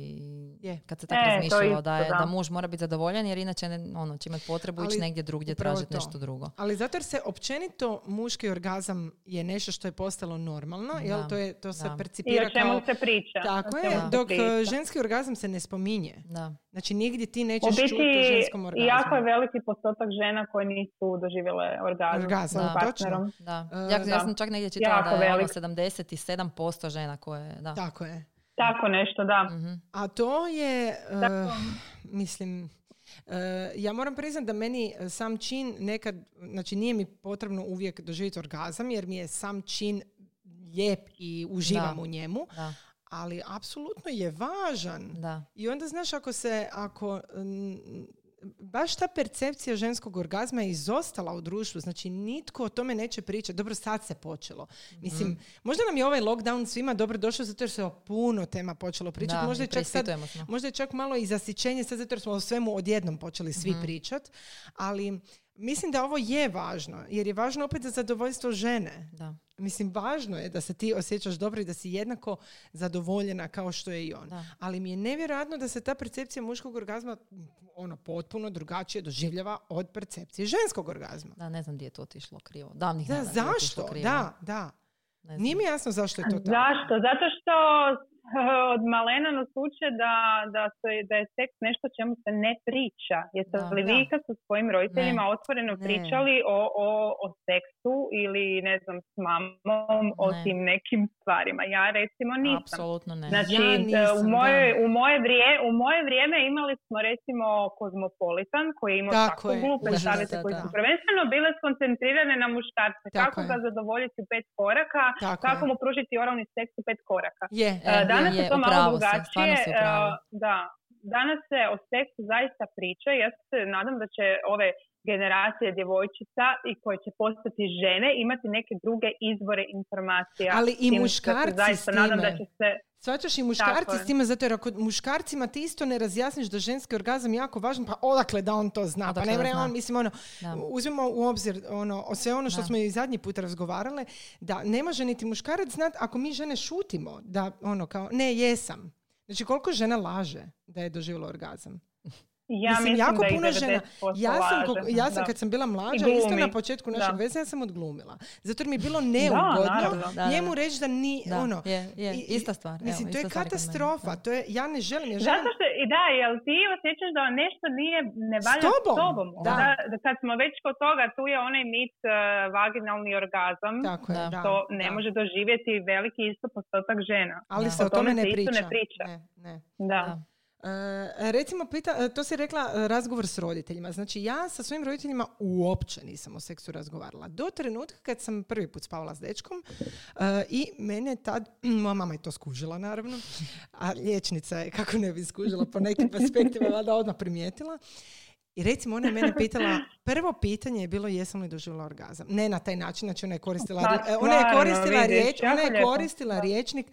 Je. kad se tako E, razmišljalo isto, da, je, da. da muž mora biti zadovoljan jer inače ne, ono, će imati potrebu ići negdje drugdje tražiti to. nešto drugo. Ali zato jer se općenito muški orgazam je nešto što je postalo normalno, jel Da, to, je, to se da. I percipira o čemu kao... se priča. Tako je, dok priča. e, ženski orgazam se ne spominje. Da. Znači nigdje ti U nećeš biti, čuti o ženskom orgazmu. jako je veliki postotak žena koje nisu doživjele orgazam, svojim da. partnerom. Da. E, ja, da. ja sam čak negdje čitala Jako da je ono velik. 77% žena koje, da. Tako je. Tako nešto, da. Mhm. A to je, Tako. mislim, e, ja moram priznati da meni sam čin nekad, znači nije mi potrebno uvijek doživjeti orgazam jer mi je sam čin lijep i uživam Da. u njemu, Da, ali apsolutno je važan. da. I onda znaš ako se, ako mm, baš ta percepcija ženskog orgazma je izostala u društvu. Znači, nitko o tome neće pričati. Dobro, sad se počelo. Mislim, Mhm. možda nam je ovaj lockdown svima dobro došao zato jer se o puno tema počelo pričati. Da, možda, je čak sad, možda je čak malo i zasićenje sad zato jer smo o svemu odjednom počeli svi Mhm. pričati. Ali mislim da ovo je važno. Jer je važno opet za zadovoljstvo žene. Da, Mislim, važno je da se ti osjećaš dobro i da si jednako zadovoljena kao što je i on. da. Ali mi je nevjerojatno da se ta percepcija muškog orgazma ono potpuno drugačije doživljava od percepcije ženskog orgazma. Da, ne znam gdje je to otišlo krivo. Davnih Da, zašto? krivo. Da, da. Ne znam. Nije mi jasno zašto je to tako. Zašto? Zato što od malena nas uče da, da, se, da je seks nešto o čemu se ne priča. Jeste Da. li vi Da. kad sa svojim roditeljima Ne. otvoreno Ne. pričali o, o, o seksu ili ne znam s mamom o Ne. tim nekim stvarima? Ja recimo nisam. Apsolutno ne. Znači, Ja e, nisam, u, moje, da. u, moje vrije, u moje vrijeme imali smo recimo Kozmopolitan koji je imao Tako tako, je, glupe savjete da, koji da. su prvenstveno bile skoncentrirane na muškarce. Tako kako je. ga zadovoljiti u pet koraka, Tako kako je. mu pružiti oralni seks u pet koraka. Je, E, E, Danas je, to malo drugačije. e, Da, danas se o seksu zaista priča. Ja se nadam da će ove generacije djevojčica i koje će postati žene imati neke druge izvore informacija. Ali i tim muškarci zaista s nadam da time. će se Svaćaš i muškarci Tako s time, zato jer ako muškarcima ti isto ne razjasniš da ženski orgazam je jako važan, pa odakle da on to zna? Odakle pa ne zna. on, mislim ono, Da. uzmimo u obzir ono, o sve ono što Da. smo i zadnji put razgovarale, da ne može niti muškarac znat ako mi žene šutimo, da ono kao, ne, jesam. Znači koliko žena laže da je doživjela orgazam? Ja Mislim, mislim, jako da puno žena- 90% Ja sam, laže. koliko- ja sam Da. kad sam bila mlađa, isto na početku našeg veze, ja sam odglumila. Zato jer mi je bilo neugodno. Da, da, njemu reći da ni, Da, ono, je, je, ista stvar. evo, Mislim, to je katastrofa. To je, ja ne želim. Ja želim Zato što, i da, jel ti osjećaš da nešto nije, ne valja s tobom, tobom? da. da kad smo već kod toga, tu je onaj mit uh, vaginalni orgazam. Tako je, Da. da. to ne da. može doživjeti veliki isto postotak žena. Ali Da. se o tome ne priča. ne priča. Ne, ne. Da. E, recimo, pita, e, to si rekla e, razgovor s roditeljima. Znači, ja sa svojim roditeljima uopće nisam o seksu razgovarala. Do trenutka kad sam prvi put spavala s dečkom i mene tad, moja mama je to skužila naravno, a liječnica je, kako ne bi skužila, po nekim aspektima valjda odmah primijetila. I recimo ona je mene pitala, prvo pitanje je bilo jesam li doživjela orgazam. Ne na taj način, znači ona je koristila, Pa, ri- e, ona je stvarno, koristila vidiš, riječ, ona je koristila riječnik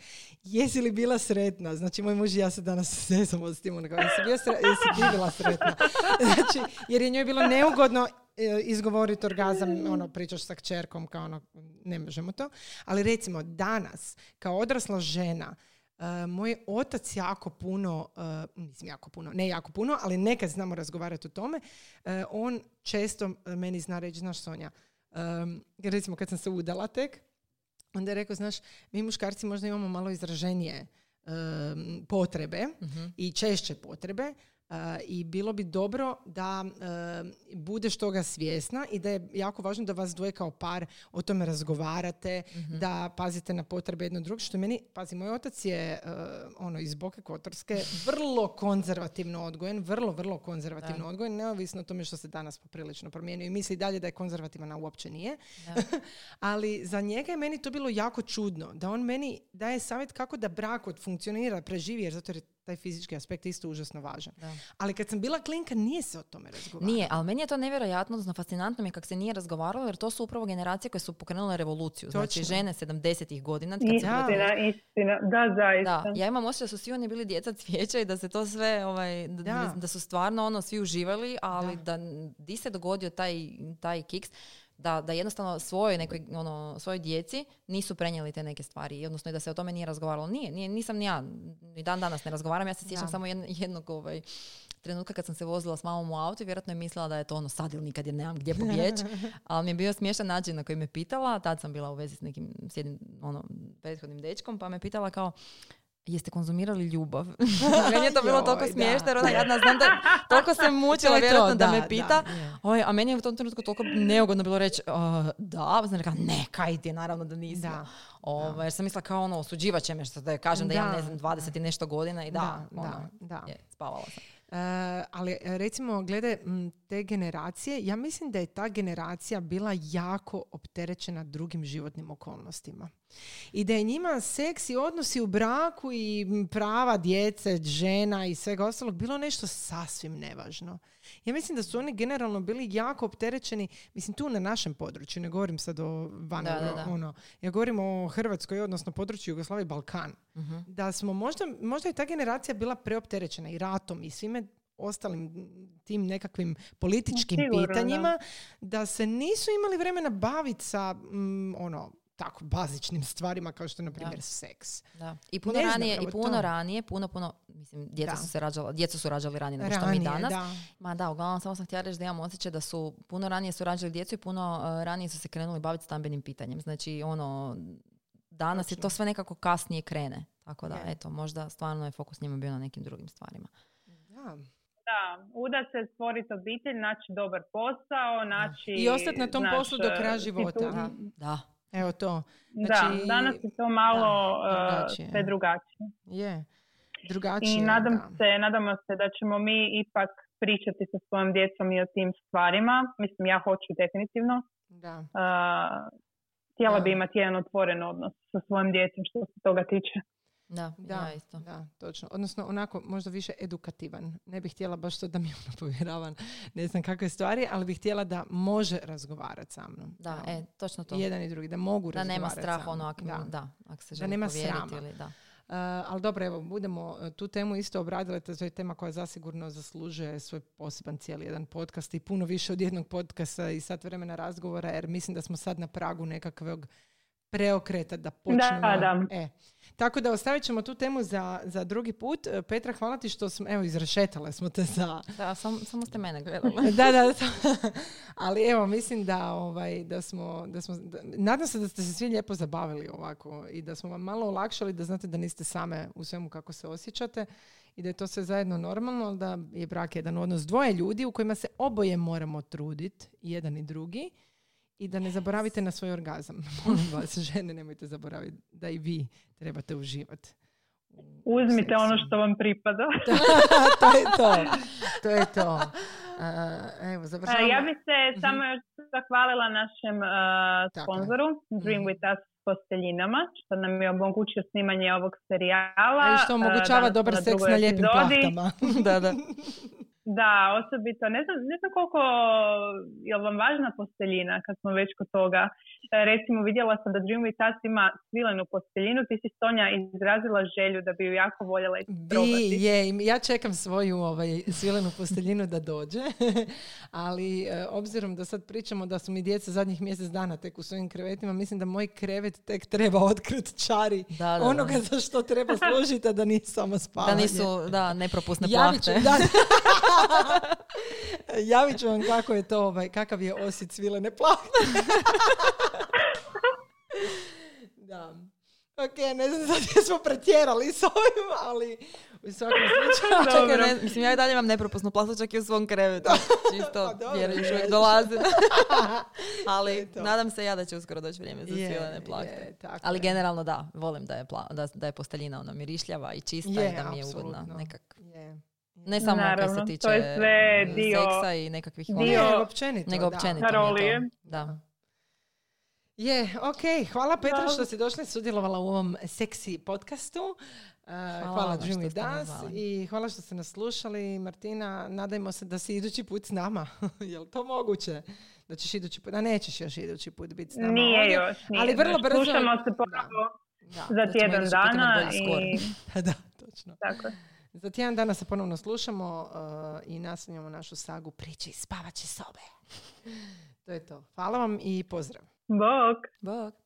jesi li bila sretna. Znači moj muž i ja se danas zezamo s tim, on kao, jesi, bio sre- jesi bila sretna. Znači, jer je njoj bilo neugodno e, izgovoriti orgazam, ono, pričaš sa kćerkom, kao ono, ne možemo to. Ali recimo, danas, kao odrasla žena, e, moj otac jako puno, e, mislim jako puno, ne jako puno, ali nekad znamo razgovarati o tome, e, on često meni zna reći, znaš Sonja, em, recimo kad sam se udala tek, onda je rekao, znaš, mi muškarci možda imamo malo izraženije em, potrebe Mhm. i češće potrebe i bilo bi dobro da em, budeš toga svjesna i da je jako važno da vas dvoje kao par o tome razgovarate, Mhm. da pazite na potrebe jedno drugog, što meni, pazi, moj otac je e, ono iz Boke Kotorske vrlo konzervativno odgojen, vrlo, vrlo konzervativno Da. odgojen, neovisno o tome što se danas poprilično promijenio i misli dalje da je konzervativan, a uopće nije. Da. Ali za njega je meni to bilo jako čudno, da on meni daje savjet kako da brak od funkcionira, preživi, jer zato jer je taj fizički aspekt isto užasno važan. Da. Ali kad sam bila klinka, nije se o tome razgovaralo. Nije, ali meni je to nevjerojatno, odnosno fascinantno mi je kako se nije razgovaralo, jer to su upravo generacije koje su pokrenule revoluciju. Znači, Točno. žene 70-ih godina, kad Istina, bile- istina. Da, zaista. Da, ja imam osjećaj da su svi oni bili djeca cvijeća i da se to sve, ovaj, da, Da. da su stvarno ono svi uživali, ali da, di se dogodio taj, taj kiks, da, da jednostavno svojoj nekoj, ono, svojoj djeci nisu prenijeli te neke stvari, odnosno i da se o tome nije razgovaralo. Nije, nije nisam ni ja, ni dan danas ne razgovaram, ja se sjećam samo jedno- jednog ovaj, trenutka kad sam se vozila s mamom u auto i vjerojatno je mislila da je to ono sad ili nikad jer nemam gdje pobjeći, ali mi je bio smiješan način na koji me pitala, tad sam bila u vezi s nekim s jednim ono, prethodnim dečkom, pa me pitala kao jeste konzumirali ljubav? meni je to bilo toliko smiješno jer ona jadna znam da toliko se mučila to, vjerojatno da, da, me pita. da, je. Oj, a meni je u tom trenutku toliko neugodno bilo reći "Uh, da, sam rekla ne, kaj ti je, naravno da nismo. Da. Ovaj, jer sam mislila kao ono, osuđivat će me što da kažem da, Da, ne znam 20 i nešto godina i da, Da, ono, da, da. je, spavala sam. E, ali e, recimo glede te generacije, ja mislim da je ta generacija bila jako opterećena drugim životnim okolnostima. I da je njima seks i odnosi u braku i prava djece, žena i svega ostalog bilo nešto sasvim nevažno. Ja mislim da su oni generalno bili jako opterećeni, mislim tu na našem području, ne govorim sad o van, ono, ja govorim o Hrvatskoj, odnosno području Jugoslavije Balkan. Mhm. Da smo možda, možda je ta generacija bila preopterećena i ratom i svime ostalim tim nekakvim političkim pitanjima, da. se nisu imali vremena baviti sa mm, ono, tako bazičnim stvarima kao što je na primjer seks. Da. I puno ranije, i puno ranije, puno puno mislim djeca su se rađala, djeca su rađali ranije nego što mi danas. Da. Ma da, uglavnom samo sam htjela reći da imam osjećaj da su puno ranije su rađali djecu i puno uh, ranije su se krenuli baviti stambenim pitanjem. Znači ono danas je to sve nekako kasnije krene. Tako da, eto, možda stvarno je fokus njima bio na nekim drugim stvarima. Da. Da, uda se stvoriti obitelj, naći dobar posao, naći... I ostati na tom poslu do kraja života. Da. Evo to. Znači, da, danas je to malo da, uh, drugačije. sve drugačije. Je, drugačije. I nadam se, nadamo se da ćemo mi ipak pričati sa svojom djecom i o tim stvarima. Mislim, ja hoću definitivno. Da. Uh, htjela bi imati jedan otvoren odnos sa svojom djecom što se toga tiče. Da, da, isto. Da, točno. Odnosno, onako, možda više edukativan. Ne bih htjela baš to da mi ono povjeravan ne znam kakve stvari, ali bih htjela da može razgovarati sa mnom. Da, e, točno to. Jedan i drugi, da mogu da razgovarati nema strah, ono, ako, da. da, ako se želi da nema srama. Ili, da. Uh, ali dobro, evo, budemo uh, tu temu isto obradile, to je tema koja zasigurno zaslužuje svoj poseban cijeli jedan podcast i puno više od jednog podcasta i sat vremena razgovora, jer mislim da smo sad na pragu nekakvog preokreta da počnemo. Da, da. E. Tako da ostavit ćemo tu temu za, za drugi put. E, Petra, hvala ti što smo, evo, izrešetale smo te za... Da, sam, samo ste mene gledali. da, da, ali evo, mislim da, ovaj, da smo, da smo nadam se da ste se svi lijepo zabavili ovako i da smo vam malo olakšali da znate da niste same u svemu kako se osjećate i da je to sve zajedno normalno, da je brak jedan odnos dvoje ljudi u kojima se oboje moramo truditi, jedan i drugi i da ne zaboravite na svoj orgazam. Molim vas, žene, nemojte zaboraviti da i vi trebate uživati. Uzmite ono što vam pripada. to je to. To je to. Uh, evo, završavamo. Ja bih se uh samo još zahvalila našem uh, sponzoru Dream mhm. With Us posteljinama, što nam je omogućio snimanje ovog serijala. I što omogućava dobar seks na lijepim plahtama. da, da. Da, osobito. Ne znam, ne znam koliko je vam važna posteljina kad smo već kod toga. E, recimo vidjela sam da Dream With Us ima svilenu posteljinu. Ti si Sonja izrazila želju da bi ju jako voljela isprobati. je, ja čekam svoju ovaj, svilenu posteljinu da dođe. Ali e, obzirom da sad pričamo da su mi djeca zadnjih mjesec dana tek u svojim krevetima, mislim da moj krevet tek treba otkriti čari da, da, onoga za što treba služiti, a da nije samo spavanje. Da nisu, da, nepropusne plahte. da. Javit ću vam kako je to, ovaj, kakav je osit svilene plahte. da. Ok, ne znam sad smo pretjerali s ovim, ali u svakom slučaju... Čekaj, ne, mislim, ja i dalje imam nepropusnu plahtu čak i u svom krevetu. Čisto, pa jer još uvijek dolazi. ali nadam se ja da će uskoro doći vrijeme za svilene plahte. ali generalno da, volim da je, pla, da, da je posteljina ono mirišljava i čista i da mi je ugodna. Nekak. Ne samo Naravno, se tiče to je sve dio, seksa i nekakvih dio, nego općenito. Nego općenito. Da. da. Je, ok. Hvala Petra što si došla i sudjelovala u ovom seksi podcastu. Uh, hvala, hvala Jimmy Das i hvala što ste nas slušali. Martina, nadajmo se da si idući put s nama. je li to moguće? Da ćeš idući put, a nećeš još idući put biti s nama. Nije ovdje. još, nije. Ali vrlo brzo... Slušamo se ponovo za tjedan dana. I... da, točno. Tako za tjedan dana se ponovno slušamo uh, i nastavljamo našu sagu priče iz spavaće sobe. to je to. Hvala vam i pozdrav. Bog. Bog.